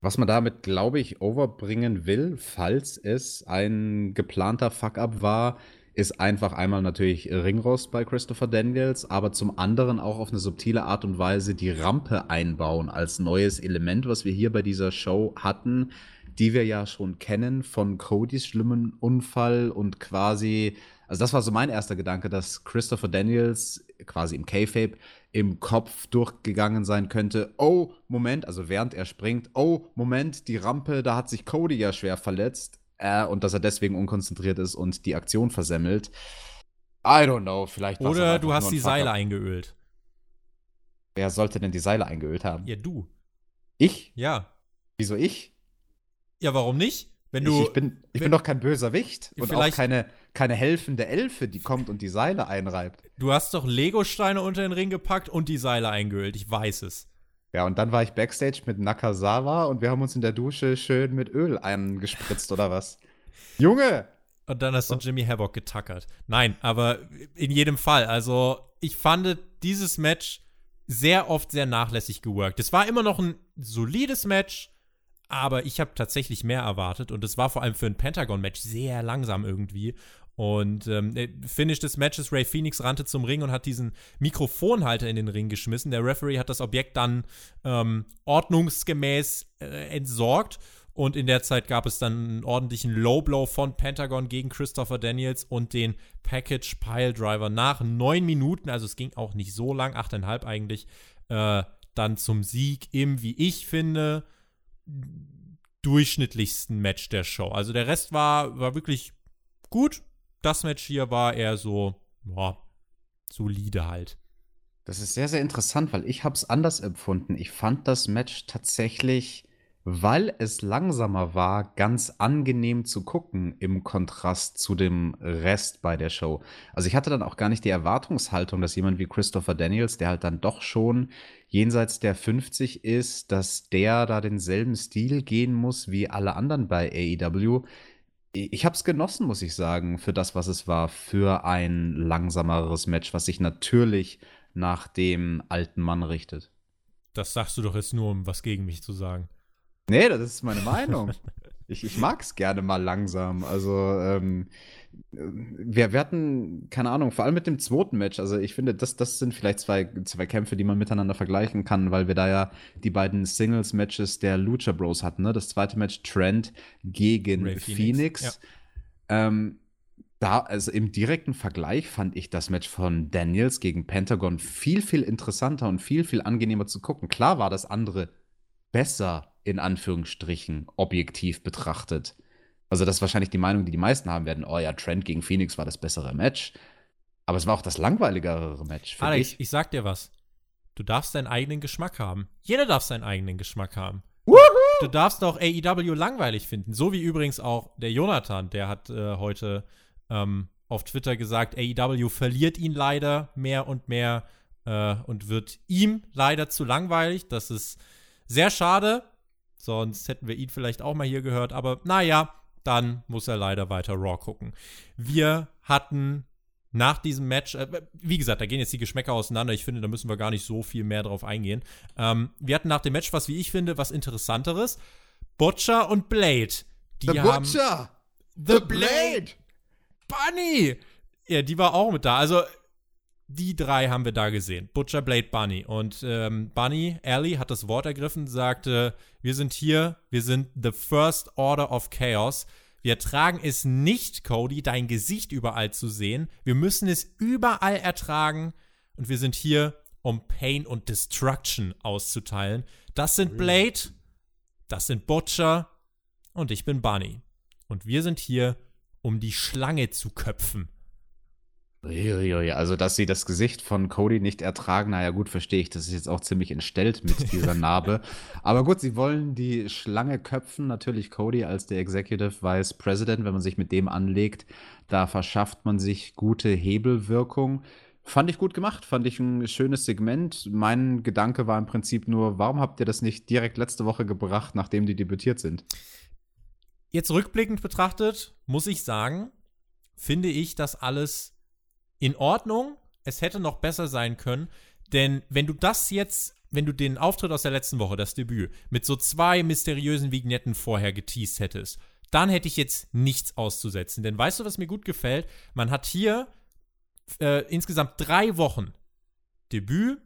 was man damit, glaube ich, overbringen will, falls es ein geplanter Fuck-up war, ist einfach einmal natürlich Ringrost bei Christopher Daniels, aber zum anderen auch auf eine subtile Art und Weise die Rampe einbauen als neues Element, was wir hier bei dieser Show hatten, die wir ja schon kennen von Codys schlimmen Unfall und quasi, also das war so mein erster Gedanke, dass Christopher Daniels quasi im K-Fape im Kopf durchgegangen sein könnte. Oh, Moment, also während er springt, oh, Moment, die Rampe, da hat sich Cody ja schwer verletzt äh, und dass er deswegen unkonzentriert ist und die Aktion versemmelt. I don't know, vielleicht. Oder du hast die Seile eingeölt. Wer sollte denn die Seile eingeölt haben? Ja, du. Ich? Ja. Wieso ich? Ja, warum nicht? Wenn du, ich, ich bin, ich bin doch kein böser Wicht und auch keine, keine helfende Elfe, die kommt und die Seile einreibt. Du hast doch Lego-Steine unter den Ring gepackt und die Seile eingeölt, ich weiß es. Ja, und dann war ich Backstage mit Nakazawa und wir haben uns in der Dusche schön mit Öl eingespritzt oder was. Junge! Und dann hast du Jimmy Havoc getackert. Nein, aber in jedem Fall. Also, ich fand dieses Match sehr oft sehr nachlässig geworkt. Es war immer noch ein solides Match, aber ich habe tatsächlich mehr erwartet und es war vor allem für ein Pentagon-Match sehr langsam irgendwie. Und ähm, äh, Finish des Matches, Ray Phoenix rannte zum Ring und hat diesen Mikrofonhalter in den Ring geschmissen. Der Referee hat das Objekt dann ähm, ordnungsgemäß äh, entsorgt. Und in der Zeit gab es dann einen ordentlichen Low Blow von Pentagon gegen Christopher Daniels und den Package Pile Driver nach neun Minuten, also es ging auch nicht so lang, achteinhalb eigentlich, äh, dann zum Sieg im, wie ich finde, durchschnittlichsten Match der Show. Also der Rest war, war wirklich gut, das Match hier war eher so, ja, solide halt. Das ist sehr, sehr interessant, weil ich habe es anders empfunden. Ich fand das Match tatsächlich weil es langsamer war, ganz angenehm zu gucken im Kontrast zu dem Rest bei der Show. Also ich hatte dann auch gar nicht die Erwartungshaltung, dass jemand wie Christopher Daniels, der halt dann doch schon jenseits der 50 ist, dass der da denselben Stil gehen muss wie alle anderen bei AEW. Ich habe es genossen, muss ich sagen, für das, was es war, für ein langsameres Match, was sich natürlich nach dem alten Mann richtet. Das sagst du doch jetzt nur, um was gegen mich zu sagen. Nee, das ist meine Meinung. ich ich mag es gerne mal langsam. Also, ähm, wir, wir hatten, keine Ahnung, vor allem mit dem zweiten Match. Also, ich finde, das, das sind vielleicht zwei, zwei Kämpfe, die man miteinander vergleichen kann, weil wir da ja die beiden Singles-Matches der Lucha Bros hatten. Ne? Das zweite Match Trent gegen Ray Phoenix. Phoenix. Ja. Ähm, da, also im direkten Vergleich fand ich das Match von Daniels gegen Pentagon viel, viel interessanter und viel, viel angenehmer zu gucken. Klar war das andere besser, in Anführungsstrichen objektiv betrachtet. Also das ist wahrscheinlich die Meinung, die die meisten haben werden. Oh ja, Trent gegen Phoenix war das bessere Match. Aber es war auch das langweiligere Match. Alex, ich. ich sag dir was. Du darfst deinen eigenen Geschmack haben. Jeder darf seinen eigenen Geschmack haben. Woohoo! Du darfst auch AEW langweilig finden. So wie übrigens auch der Jonathan, der hat äh, heute ähm, auf Twitter gesagt, AEW verliert ihn leider mehr und mehr äh, und wird ihm leider zu langweilig. Das ist sehr schade. Sonst hätten wir ihn vielleicht auch mal hier gehört. Aber naja, dann muss er leider weiter Raw gucken. Wir hatten nach diesem Match, äh, wie gesagt, da gehen jetzt die Geschmäcker auseinander. Ich finde, da müssen wir gar nicht so viel mehr drauf eingehen. Ähm, wir hatten nach dem Match was, wie ich finde, was Interessanteres. Butcher und Blade. Die The haben, Butcher! The, The Blade! Bunny! Ja, die war auch mit da. Also, die drei haben wir da gesehen. Butcher, Blade, Bunny. Und ähm, Bunny, Ellie, hat das Wort ergriffen, sagte, wir sind hier, wir sind the first order of chaos. Wir tragen es nicht, Cody, dein Gesicht überall zu sehen. Wir müssen es überall ertragen. Und wir sind hier, um Pain und Destruction auszuteilen. Das sind Blade, das sind Butcher und ich bin Bunny. Und wir sind hier, um die Schlange zu köpfen. Also, dass sie das Gesicht von Cody nicht ertragen, naja, gut, verstehe ich. Das ist jetzt auch ziemlich entstellt mit dieser Narbe. Aber gut, sie wollen die Schlange köpfen. Natürlich Cody als der Executive Vice President. Wenn man sich mit dem anlegt, da verschafft man sich gute Hebelwirkung. Fand ich gut gemacht, fand ich ein schönes Segment. Mein Gedanke war im Prinzip nur, warum habt ihr das nicht direkt letzte Woche gebracht, nachdem die debütiert sind? Jetzt rückblickend betrachtet, muss ich sagen, finde ich das alles in Ordnung. Es hätte noch besser sein können, denn wenn du das jetzt, wenn du den Auftritt aus der letzten Woche, das Debüt, mit so zwei mysteriösen Vignetten vorher geteased hättest, dann hätte ich jetzt nichts auszusetzen. Denn weißt du, was mir gut gefällt? Man hat hier äh, insgesamt drei Wochen Debüt,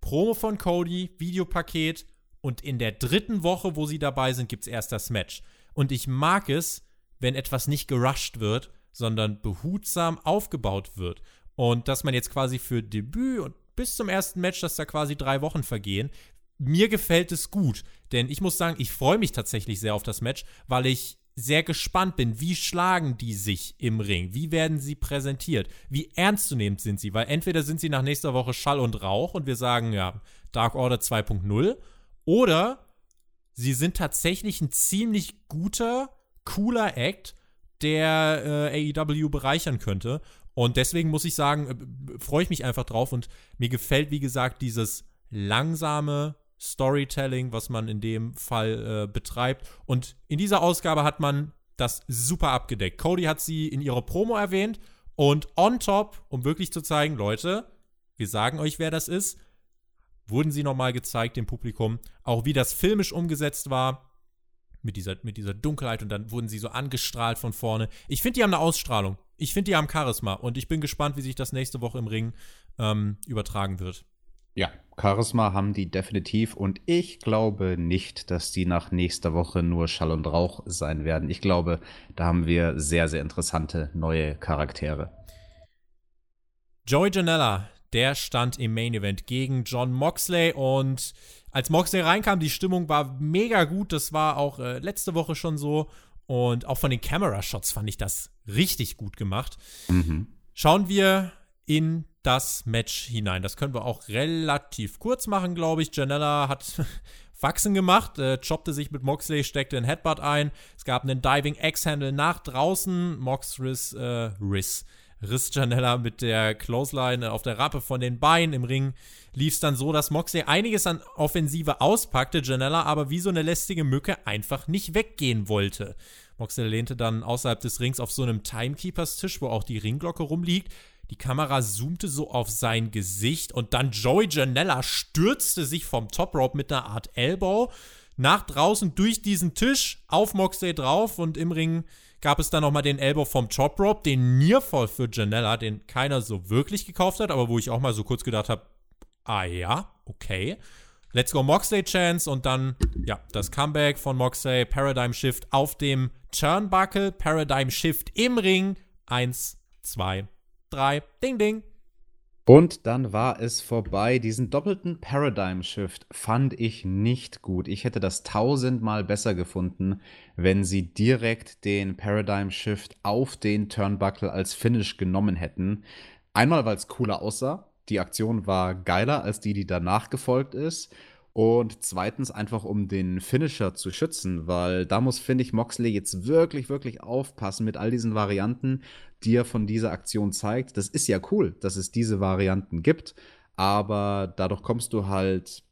Promo von Cody, Videopaket und in der dritten Woche, wo sie dabei sind, gibt es erst das Match. Und ich mag es, wenn etwas nicht gerusht wird, sondern behutsam aufgebaut wird. Und dass man jetzt quasi für Debüt und bis zum ersten Match, dass da quasi drei Wochen vergehen, mir gefällt es gut. Denn ich muss sagen, ich freue mich tatsächlich sehr auf das Match, weil ich sehr gespannt bin, wie schlagen die sich im Ring? Wie werden sie präsentiert? Wie ernstzunehmend sind sie? Weil entweder sind sie nach nächster Woche Schall und Rauch und wir sagen, ja, Dark Order 2.0 oder sie sind tatsächlich ein ziemlich guter, cooler Act der äh, AEW bereichern könnte. Und deswegen muss ich sagen, äh, freue ich mich einfach drauf und mir gefällt, wie gesagt, dieses langsame Storytelling, was man in dem Fall äh, betreibt. Und in dieser Ausgabe hat man das super abgedeckt. Cody hat sie in ihrer Promo erwähnt und on top, um wirklich zu zeigen, Leute, wir sagen euch, wer das ist, wurden sie nochmal gezeigt dem Publikum. Auch wie das filmisch umgesetzt war, mit dieser, mit dieser Dunkelheit und dann wurden sie so angestrahlt von vorne. Ich finde, die haben eine Ausstrahlung. Ich finde, die haben Charisma und ich bin gespannt, wie sich das nächste Woche im Ring ähm, übertragen wird. Ja, Charisma haben die definitiv und ich glaube nicht, dass die nach nächster Woche nur Schall und Rauch sein werden. Ich glaube, da haben wir sehr, sehr interessante neue Charaktere. Joey Janella, der stand im Main Event gegen John Moxley und als Moxley reinkam, die Stimmung war mega gut. Das war auch äh, letzte Woche schon so. Und auch von den Camera-Shots fand ich das richtig gut gemacht. Mhm. Schauen wir in das Match hinein. Das können wir auch relativ kurz machen, glaube ich. Janella hat Faxen gemacht, äh, choppte sich mit Moxley, steckte einen Headbutt ein. Es gab einen Diving X-Handle nach draußen. Mox riss, äh, riss, riss Janella mit der Clothesline auf der Rappe von den Beinen. Im Ring lief es dann so, dass Moxley einiges an Offensive auspackte, Janella aber wie so eine lästige Mücke einfach nicht weggehen wollte. Moxley lehnte dann außerhalb des Rings auf so einem Timekeepers-Tisch, wo auch die Ringglocke rumliegt. Die Kamera zoomte so auf sein Gesicht und dann Joey Janella stürzte sich vom Top Rope mit einer Art Elbow nach draußen durch diesen Tisch auf Moxley drauf und im Ring gab es dann nochmal den Elbow vom Top Rope, den Nearfall für Janella, den keiner so wirklich gekauft hat, aber wo ich auch mal so kurz gedacht habe, ah ja, okay. Let's go Moxley Chance und dann, ja, das Comeback von Moxley, Paradigm Shift auf dem Turnbuckle, Paradigm Shift im Ring. Eins, zwei, drei, ding, ding. Und dann war es vorbei. Diesen doppelten Paradigm Shift fand ich nicht gut. Ich hätte das tausendmal besser gefunden, wenn sie direkt den Paradigm Shift auf den Turnbuckle als Finish genommen hätten. Einmal, weil es cooler aussah. Die Aktion war geiler als die, die danach gefolgt ist. Und zweitens einfach, um den Finisher zu schützen, weil da muss, finde ich, Moxley jetzt wirklich, wirklich aufpassen mit all diesen Varianten, die er von dieser Aktion zeigt. Das ist ja cool, dass es diese Varianten gibt, aber dadurch kommst du halt,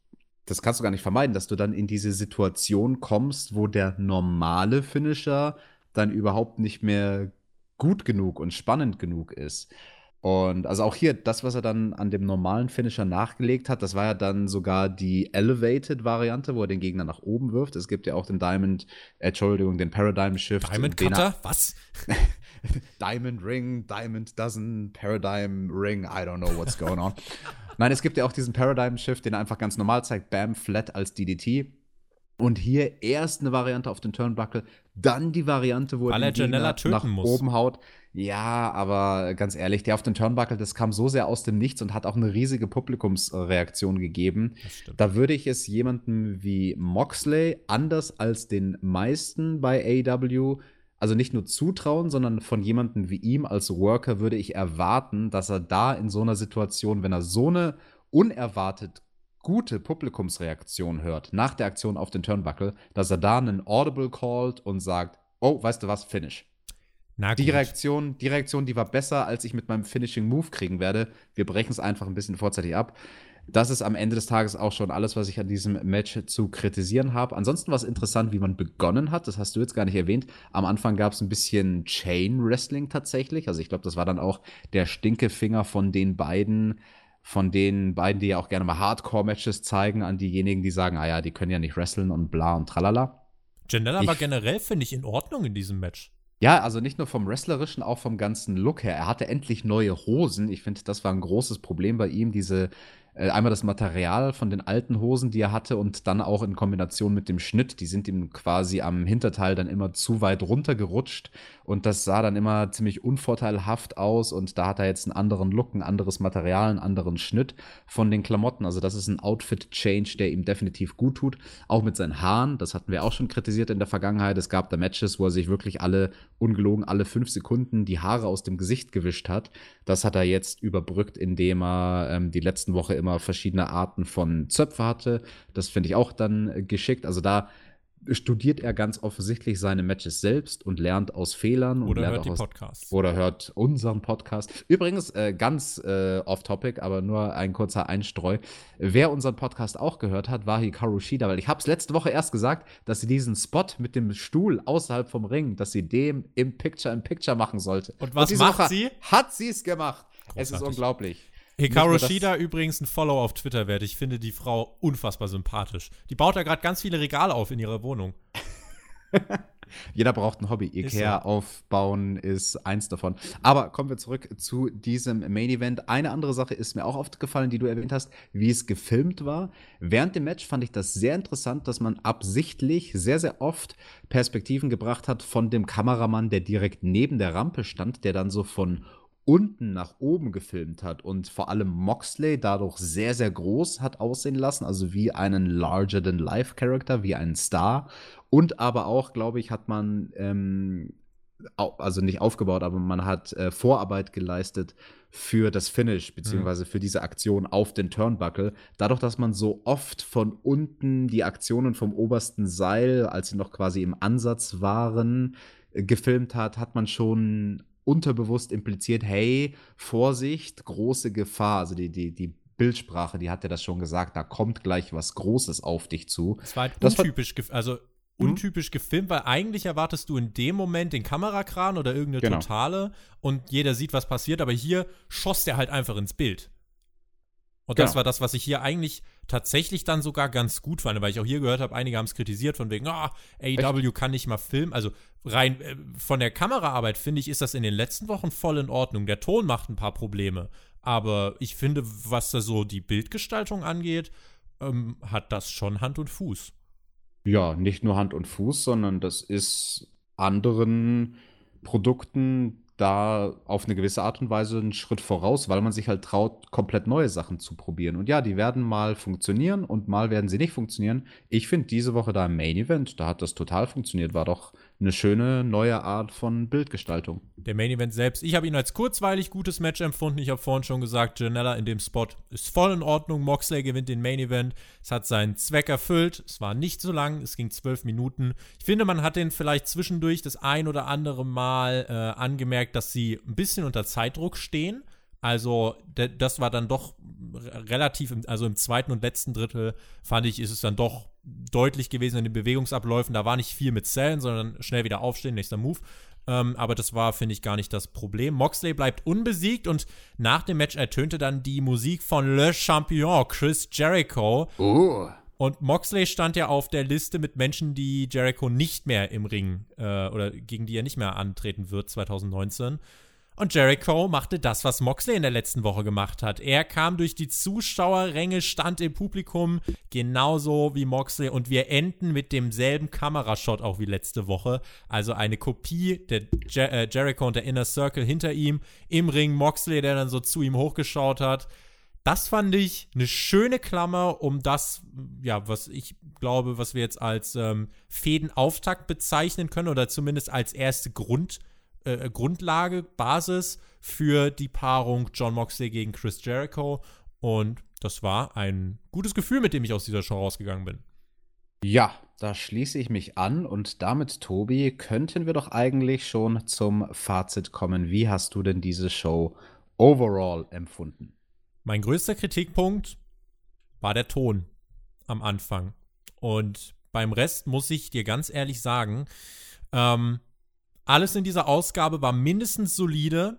das kannst du gar nicht vermeiden, dass du dann in diese Situation kommst, wo der normale Finisher dann überhaupt nicht mehr gut genug und spannend genug ist. Und also auch hier, das, was er dann an dem normalen Finisher nachgelegt hat, das war ja dann sogar die Elevated-Variante, wo er den Gegner nach oben wirft. Es gibt ja auch den Diamond, äh, Entschuldigung, den Paradigm Shift. Diamond Cutter? Was? Diamond Ring, Diamond Dozen, Paradigm Ring, I don't know what's going on. Nein, es gibt ja auch diesen Paradigm Shift, den er einfach ganz normal zeigt, Bam, Flat als DDT. Und hier erst eine Variante auf den Turnbuckle, dann die Variante, wo Weil er den Gegner nach muss. oben haut. Ja, aber ganz ehrlich, der auf den Turnbuckle, das kam so sehr aus dem Nichts und hat auch eine riesige Publikumsreaktion gegeben. Da würde ich es jemandem wie Moxley, anders als den meisten bei AEW, also nicht nur zutrauen, sondern von jemandem wie ihm als Worker würde ich erwarten, dass er da in so einer Situation, wenn er so eine unerwartet gute Publikumsreaktion hört nach der Aktion auf den Turnbuckle, dass er da einen Audible callt und sagt, oh, weißt du was, finish. Na Die. Reaktion, die Reaktion, die war besser, als ich mit meinem Finishing Move kriegen werde. Wir brechen es einfach ein bisschen vorzeitig ab. Das ist am Ende des Tages auch schon alles, was ich an diesem Match zu kritisieren habe. Ansonsten war es interessant, wie man begonnen hat. Das hast du jetzt gar nicht erwähnt. Am Anfang gab es ein bisschen Chain Wrestling tatsächlich. Also ich glaube, das war dann auch der Stinkefinger von den beiden, von den beiden, die ja auch gerne mal Hardcore-Matches zeigen, an diejenigen, die sagen, ah ja, die können ja nicht wresteln und bla und tralala. Janella Ich- war generell, finde ich, in Ordnung in diesem Match. Ja, also nicht nur vom Wrestlerischen, auch vom ganzen Look her. Er hatte endlich neue Hosen. Ich finde, das war ein großes Problem bei ihm. Diese, äh, einmal das Material von den alten Hosen, die er hatte, und dann auch in Kombination mit dem Schnitt. Die sind ihm quasi am Hinterteil dann immer zu weit runtergerutscht. Und das sah dann immer ziemlich unvorteilhaft aus. Und da hat er jetzt einen anderen Look, ein anderes Material, einen anderen Schnitt von den Klamotten. Also, das ist ein Outfit-Change, der ihm definitiv gut tut. Auch mit seinen Haaren. Das hatten wir auch schon kritisiert in der Vergangenheit. Es gab da Matches, wo er sich wirklich alle, ungelogen, alle fünf Sekunden die Haare aus dem Gesicht gewischt hat. Das hat er jetzt überbrückt, indem er ähm, die letzten Woche immer verschiedene Arten von Zöpfe hatte. Das finde ich auch dann äh, geschickt. Also da studiert er ganz offensichtlich seine Matches selbst und lernt aus Fehlern und Oder lernt hört die auch aus Podcasts. oder hört unseren Podcast. Übrigens, äh, ganz äh, off-topic, aber nur ein kurzer Einstreu. Wer unseren Podcast auch gehört hat, war Hikaru Shida, weil ich habe es letzte Woche erst gesagt, dass sie diesen Spot mit dem Stuhl außerhalb vom Ring, dass sie dem im Picture-in-Picture machen sollte. Und was diese macht Woche sie? Hat sie es gemacht. Es ist Großartig. unglaublich. Hikaru Shida übrigens ein Follow auf Twitter wert. Ich finde die Frau unfassbar sympathisch. Die baut da gerade ganz viele Regale auf in ihrer Wohnung. Jeder braucht ein Hobby. Ist Ikea so. aufbauen ist eins davon. Aber kommen wir zurück zu diesem Main Event. Eine andere Sache ist mir auch aufgefallen, die du erwähnt hast, wie es gefilmt war. Während dem Match fand ich das sehr interessant, dass man absichtlich sehr, sehr oft Perspektiven gebracht hat von dem Kameramann, der direkt neben der Rampe stand, der dann so von unten nach oben gefilmt hat und vor allem Moxley dadurch sehr, sehr groß hat aussehen lassen, also wie einen larger-than-life-Character, wie einen Star. Und aber auch, glaube ich, hat man ähm, also nicht aufgebaut, aber man hat äh, Vorarbeit geleistet für das Finish, beziehungsweise mhm. für diese Aktion auf den Turnbuckle. Dadurch, dass man so oft von unten die Aktionen vom obersten Seil, als sie noch quasi im Ansatz waren, äh, gefilmt hat, hat man schon unterbewusst impliziert, hey, Vorsicht, große Gefahr. Also die, die, die Bildsprache, die hat ja das schon gesagt, da kommt gleich was Großes auf dich zu. Das war halt das untypisch, also mhm. untypisch gefilmt, weil eigentlich erwartest du in dem Moment den Kamerakran oder irgendeine genau. Totale und jeder sieht, was passiert, aber hier schoss der halt einfach ins Bild. Und genau. das war das, was ich hier eigentlich tatsächlich dann sogar ganz gut fand, weil ich auch hier gehört habe, einige haben es kritisiert von wegen, ah, AEW kann nicht mal filmen. Also rein äh, von der Kameraarbeit finde ich, ist das in den letzten Wochen voll in Ordnung. Der Ton macht ein paar Probleme, aber ich finde, was da so die Bildgestaltung angeht, ähm, hat das schon Hand und Fuß. Ja, nicht nur Hand und Fuß, sondern das ist anderen Produkten da auf eine gewisse Art und Weise einen Schritt voraus, weil man sich halt traut, komplett neue Sachen zu probieren. Und ja, die werden mal funktionieren und mal werden sie nicht funktionieren. Ich finde diese Woche da im Main Event, da hat das total funktioniert, war doch eine schöne neue Art von Bildgestaltung. Der Main Event selbst, ich habe ihn als kurzweilig gutes Match empfunden. Ich habe vorhin schon gesagt, Janella in dem Spot ist voll in Ordnung. Moxley gewinnt den Main Event. Es hat seinen Zweck erfüllt. Es war nicht so lang, es ging zwölf Minuten. Ich finde, man hat den vielleicht zwischendurch das ein oder andere Mal äh, angemerkt, dass sie ein bisschen unter Zeitdruck stehen. Also, das war dann doch relativ, also im zweiten und letzten Drittel fand ich, ist es dann doch deutlich gewesen in den Bewegungsabläufen. Da war nicht viel mit Zellen, sondern schnell wieder aufstehen, nächster Move. Ähm, aber das war, finde ich, gar nicht das Problem. Moxley bleibt unbesiegt und nach dem Match ertönte dann die Musik von Le Champion, Chris Jericho. Oh. Und Moxley stand ja auf der Liste mit Menschen, die Jericho nicht mehr im Ring äh, oder gegen die er nicht mehr antreten wird 2019. Und Jericho machte das, was Moxley in der letzten Woche gemacht hat. Er kam durch die Zuschauerränge, stand im Publikum, genauso wie Moxley. Und wir enden mit demselben Kamerashot auch wie letzte Woche. Also eine Kopie der Jer äh, Jericho und der Inner Circle hinter ihm. Im Ring Moxley, der dann so zu ihm hochgeschaut hat. Das fand ich eine schöne Klammer, um das, ja, was ich glaube, was wir jetzt als ähm, Fädenauftakt bezeichnen können oder zumindest als erste Grund äh, Grundlage, Basis für die Paarung John Moxley gegen Chris Jericho. Und das war ein gutes Gefühl, mit dem ich aus dieser Show rausgegangen bin. Ja, da schließe ich mich an und damit, Tobi, könnten wir doch eigentlich schon zum Fazit kommen. Wie hast du denn diese Show overall empfunden? Mein größter Kritikpunkt war der Ton am Anfang. Und beim Rest muss ich dir ganz ehrlich sagen, ähm, alles in dieser Ausgabe war mindestens solide.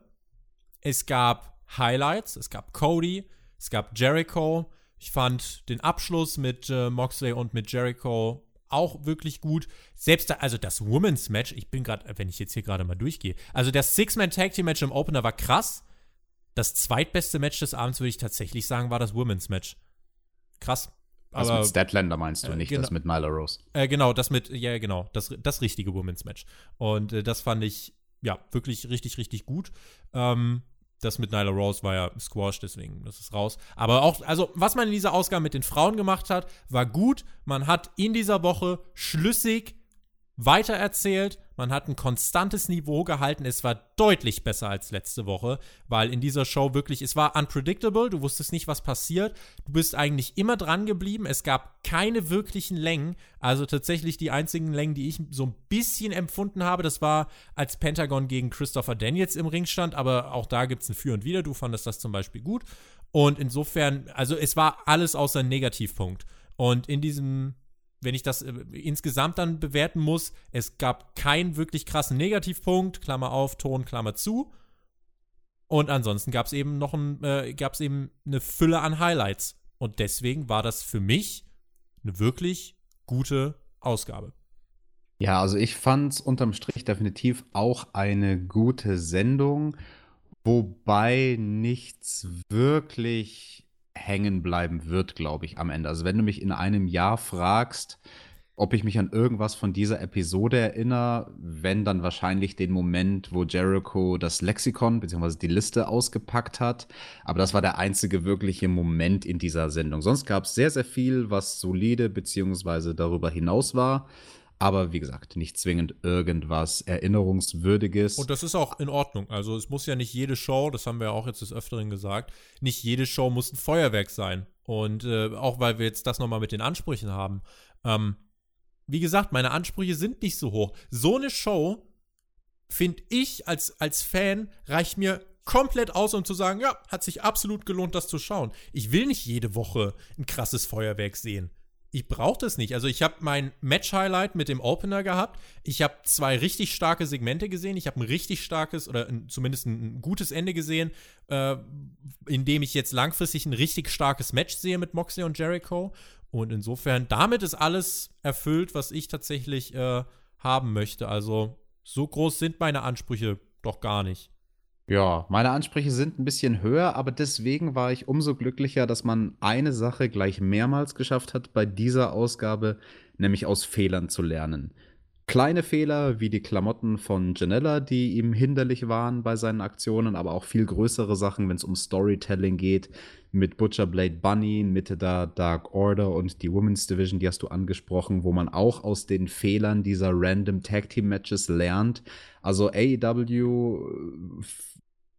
Es gab Highlights, es gab Cody, es gab Jericho. Ich fand den Abschluss mit äh, Moxley und mit Jericho auch wirklich gut. Selbst da, also das Women's Match, ich bin gerade, wenn ich jetzt hier gerade mal durchgehe, also das Six-Man Tag Team Match im Opener war krass. Das zweitbeste Match des Abends würde ich tatsächlich sagen, war das Women's Match. Krass. Also aber, mit Statlander meinst du, äh, nicht genau, das mit Nyla Rose. Äh, genau, das mit, ja, genau, das, das richtige Women's Match. Und äh, das fand ich, ja, wirklich richtig, richtig gut. Ähm, das mit Nyla Rose war ja Squash, deswegen das ist raus. Aber auch, also was man in dieser Ausgabe mit den Frauen gemacht hat, war gut. Man hat in dieser Woche schlüssig weitererzählt. Man hat ein konstantes Niveau gehalten. Es war deutlich besser als letzte Woche, weil in dieser Show wirklich, es war unpredictable. Du wusstest nicht, was passiert. Du bist eigentlich immer dran geblieben. Es gab keine wirklichen Längen. Also tatsächlich die einzigen Längen, die ich so ein bisschen empfunden habe, das war, als Pentagon gegen Christopher Daniels im Ring stand. Aber auch da gibt es ein Für und Wider. Du fandest das zum Beispiel gut. Und insofern, also es war alles außer Negativpunkt. Und in diesem wenn ich das äh, insgesamt dann bewerten muss, es gab keinen wirklich krassen Negativpunkt, Klammer auf, Ton, Klammer zu. Und ansonsten gab es eben noch ein, äh, gab's eben eine Fülle an Highlights. Und deswegen war das für mich eine wirklich gute Ausgabe. Ja, also ich fand es unterm Strich definitiv auch eine gute Sendung, wobei nichts wirklich hängen bleiben wird, glaube ich, am Ende. Also wenn du mich in einem Jahr fragst, ob ich mich an irgendwas von dieser Episode erinnere, wenn dann wahrscheinlich den Moment, wo Jericho das Lexikon bzw. die Liste ausgepackt hat. Aber das war der einzige wirkliche Moment in dieser Sendung. Sonst gab es sehr, sehr viel, was solide bzw. darüber hinaus war. Aber wie gesagt, nicht zwingend irgendwas Erinnerungswürdiges. Und das ist auch in Ordnung. Also es muss ja nicht jede Show, das haben wir ja auch jetzt des Öfteren gesagt, nicht jede Show muss ein Feuerwerk sein. Und äh, auch weil wir jetzt das nochmal mit den Ansprüchen haben. Ähm, wie gesagt, meine Ansprüche sind nicht so hoch. So eine Show, finde ich, als, als Fan, reicht mir komplett aus, um zu sagen, ja, hat sich absolut gelohnt, das zu schauen. Ich will nicht jede Woche ein krasses Feuerwerk sehen. Ich brauche das nicht. Also ich habe mein Match-Highlight mit dem Opener gehabt. Ich habe zwei richtig starke Segmente gesehen. Ich habe ein richtig starkes oder ein, zumindest ein, gutes Ende gesehen, äh, in dem ich jetzt langfristig ein richtig starkes Match sehe mit Moxley und Jericho. Und insofern, damit ist alles erfüllt, was ich tatsächlich äh, haben möchte. Also so groß sind meine Ansprüche doch gar nicht. Ja, meine Ansprüche sind ein bisschen höher, aber deswegen war ich umso glücklicher, dass man eine Sache gleich mehrmals geschafft hat bei dieser Ausgabe, nämlich aus Fehlern zu lernen. Kleine Fehler wie die Klamotten von Janella, die ihm hinderlich waren bei seinen Aktionen, aber auch viel größere Sachen, wenn es um Storytelling geht, mit Butcher Blade Bunny, Mitte da Dark Order und die Women's Division, die hast du angesprochen, wo man auch aus den Fehlern dieser random Tag Team Matches lernt. Also AEW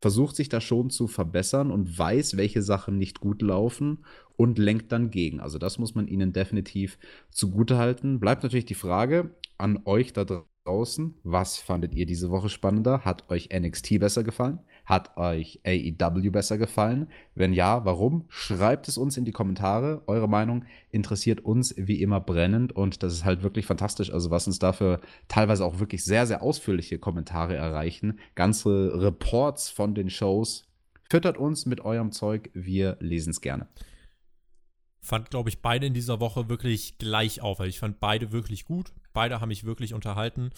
versucht sich da schon zu verbessern und weiß, welche Sachen nicht gut laufen und lenkt dann gegen. Also das muss man ihnen definitiv zugutehalten. Bleibt natürlich die Frage an euch da draußen, was fandet ihr diese Woche spannender? Hat euch NXT besser gefallen? Hat euch AEW besser gefallen? Wenn ja, warum? Schreibt es uns in die Kommentare. Eure Meinung interessiert uns wie immer brennend und das ist halt wirklich fantastisch. Also was uns dafür teilweise auch wirklich sehr, sehr ausführliche Kommentare erreichen. Ganze Reports von den Shows. Füttert uns mit eurem Zeug. Wir lesen es gerne fand, glaube ich, beide in dieser Woche wirklich gleich auf. Also ich fand beide wirklich gut. Beide haben mich wirklich unterhalten.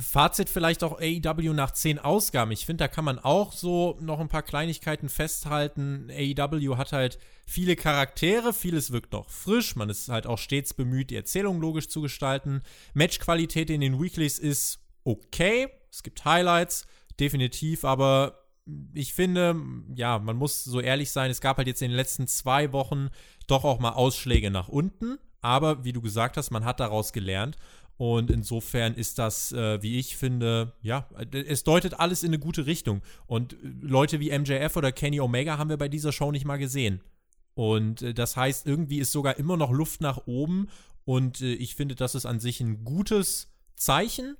Fazit vielleicht auch AEW nach zehn Ausgaben. Ich finde, da kann man auch so noch ein paar Kleinigkeiten festhalten. AEW hat halt viele Charaktere, vieles wirkt noch frisch. Man ist halt auch stets bemüht, die Erzählung logisch zu gestalten. Matchqualität in den Weeklies ist okay. Es gibt Highlights, definitiv, aber ich finde, ja, man muss so ehrlich sein, es gab halt jetzt in den letzten zwei Wochen doch auch mal Ausschläge nach unten. Aber wie du gesagt hast, man hat daraus gelernt. Und insofern ist das, äh, wie ich finde, ja, es deutet alles in eine gute Richtung. Und äh, Leute wie MJF oder Kenny Omega haben wir bei dieser Show nicht mal gesehen. Und äh, das heißt, irgendwie ist sogar immer noch Luft nach oben. Und äh, ich finde, das ist an sich ein gutes Zeichen.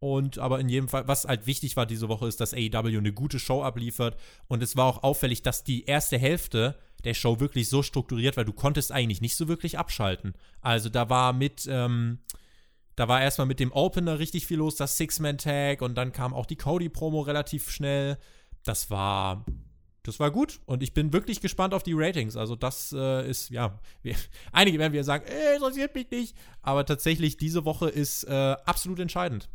Und aber in jedem Fall, was halt wichtig war diese Woche, ist, dass AEW eine gute Show abliefert. Und es war auch auffällig, dass die erste Hälfte der Show wirklich so strukturiert war, du konntest eigentlich nicht so wirklich abschalten. Also da war mit, ähm, da war erstmal mit dem Opener richtig viel los, das Six-Man-Tag und dann kam auch die Cody-Promo relativ schnell. Das war, das war gut und ich bin wirklich gespannt auf die Ratings. Also das äh, ist, ja, wir, einige werden wieder sagen, äh, interessiert mich nicht, aber tatsächlich diese Woche ist äh, absolut entscheidend.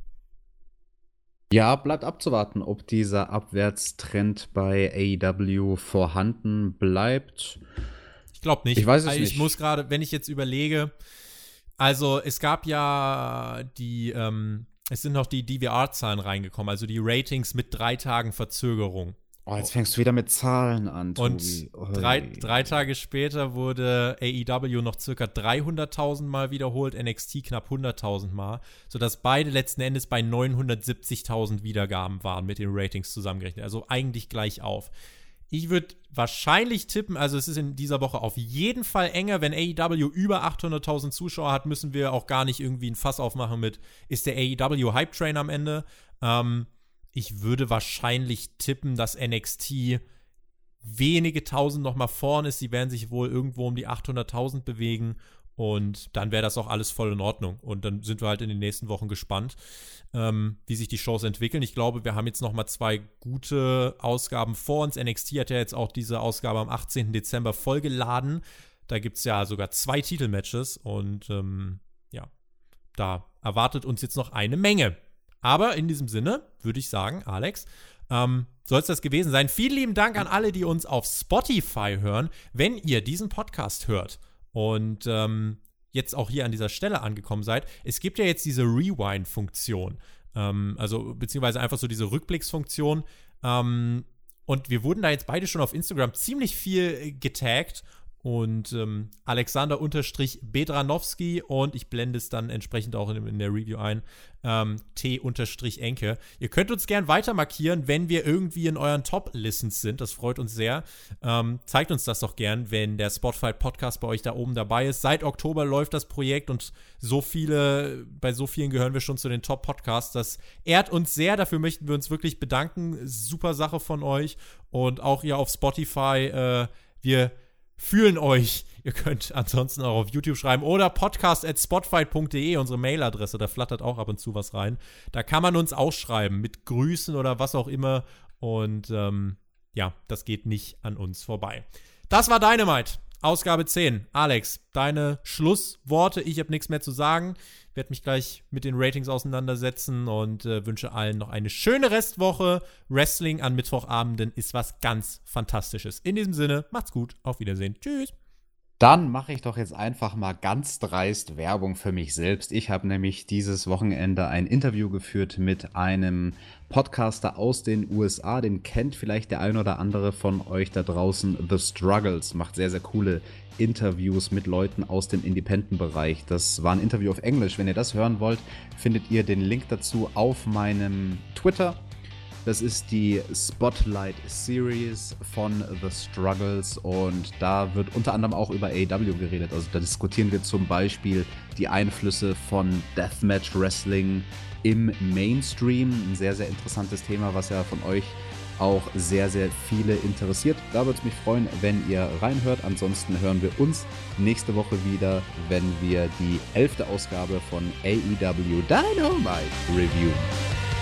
Ja, bleibt abzuwarten, ob dieser Abwärtstrend bei AEW vorhanden bleibt. Ich glaube nicht. Ich weiß es also nicht. Ich muss gerade, wenn ich jetzt überlege, also es gab ja die, ähm, es sind noch die DVR-Zahlen reingekommen, also die Ratings mit drei Tagen Verzögerung. Oh, jetzt fängst du wieder mit Zahlen an, Tobi. Und drei, drei Tage später wurde AEW noch circa 300.000 Mal wiederholt, NXT knapp 100.000 Mal, sodass beide letzten Endes bei 970.000 Wiedergaben waren mit den Ratings zusammengerechnet. Also eigentlich gleich auf. Ich würde wahrscheinlich tippen, also es ist in dieser Woche auf jeden Fall enger. Wenn AEW über 800.000 Zuschauer hat, müssen wir auch gar nicht irgendwie ein Fass aufmachen mit, ist der AEW Hype Train am Ende? Ähm, ich würde wahrscheinlich tippen, dass NXT wenige tausend noch mal vorn ist. Sie werden sich wohl irgendwo um die 800.000 bewegen und dann wäre das auch alles voll in Ordnung. Und dann sind wir halt in den nächsten Wochen gespannt, ähm, wie sich die Shows entwickeln. Ich glaube, wir haben jetzt noch mal zwei gute Ausgaben vor uns. NXT hat ja jetzt auch diese Ausgabe am 18. Dezember vollgeladen. Da gibt es ja sogar zwei Titelmatches und ähm, ja, da erwartet uns jetzt noch eine Menge. Aber in diesem Sinne würde ich sagen, Alex, ähm, soll es das gewesen sein. Vielen lieben Dank an alle, die uns auf Spotify hören. Wenn ihr diesen Podcast hört und ähm, jetzt auch hier an dieser Stelle angekommen seid, es gibt ja jetzt diese Rewind-Funktion. Ähm, also, beziehungsweise einfach so diese Rückblicksfunktion. Ähm, und wir wurden da jetzt beide schon auf Instagram ziemlich viel getaggt und ähm, Alexander unterstrich Bedranowski und ich blende es dann entsprechend auch in, in der Review ein, ähm, T unterstrich Enke. Ihr könnt uns gern weiter markieren, wenn wir irgendwie in euren Top-Listens sind. Das freut uns sehr. Ähm, zeigt uns das doch gern, wenn der Spotify Podcast bei euch da oben dabei ist. Seit Oktober läuft das Projekt und so viele, bei so vielen gehören wir schon zu den Top-Podcasts. Das ehrt uns sehr. Dafür möchten wir uns wirklich bedanken. Super Sache von euch. Und auch ihr auf Spotify. Äh, wir fühlen euch. Ihr könnt ansonsten auch auf YouTube schreiben oder podcast at spotfight.de, unsere Mailadresse. Da flattert auch ab und zu was rein. Da kann man uns auch schreiben mit Grüßen oder was auch immer. Und ähm, ja, das geht nicht an uns vorbei. Das war Dynamite. Ausgabe 10. Alex, deine Schlussworte. Ich habe nichts mehr zu sagen. Werde mich gleich mit den Ratings auseinandersetzen und äh, wünsche allen noch eine schöne Restwoche. Wrestling an Mittwochabenden ist was ganz Fantastisches. In diesem Sinne, macht's gut. Auf Wiedersehen. Tschüss. Dann mache ich doch jetzt einfach mal ganz dreist Werbung für mich selbst. Ich habe nämlich dieses Wochenende ein Interview geführt mit einem Podcaster aus den USA. Den kennt vielleicht der ein oder andere von euch da draußen. The Struggles macht sehr, sehr coole Interviews mit Leuten aus dem Independent-Bereich. Das war ein Interview auf Englisch. Wenn ihr das hören wollt, findet ihr den Link dazu auf meinem Twitter. Das ist die Spotlight Series von The Struggles und da wird unter anderem auch über AEW geredet. Also da diskutieren wir zum Beispiel die Einflüsse von Deathmatch Wrestling im Mainstream. Ein sehr, sehr interessantes Thema, was ja von euch auch sehr, sehr viele interessiert. Da würde es mich freuen, wenn ihr reinhört. Ansonsten hören wir uns nächste Woche wieder, wenn wir die elfte Ausgabe von AEW Dynamite reviewen.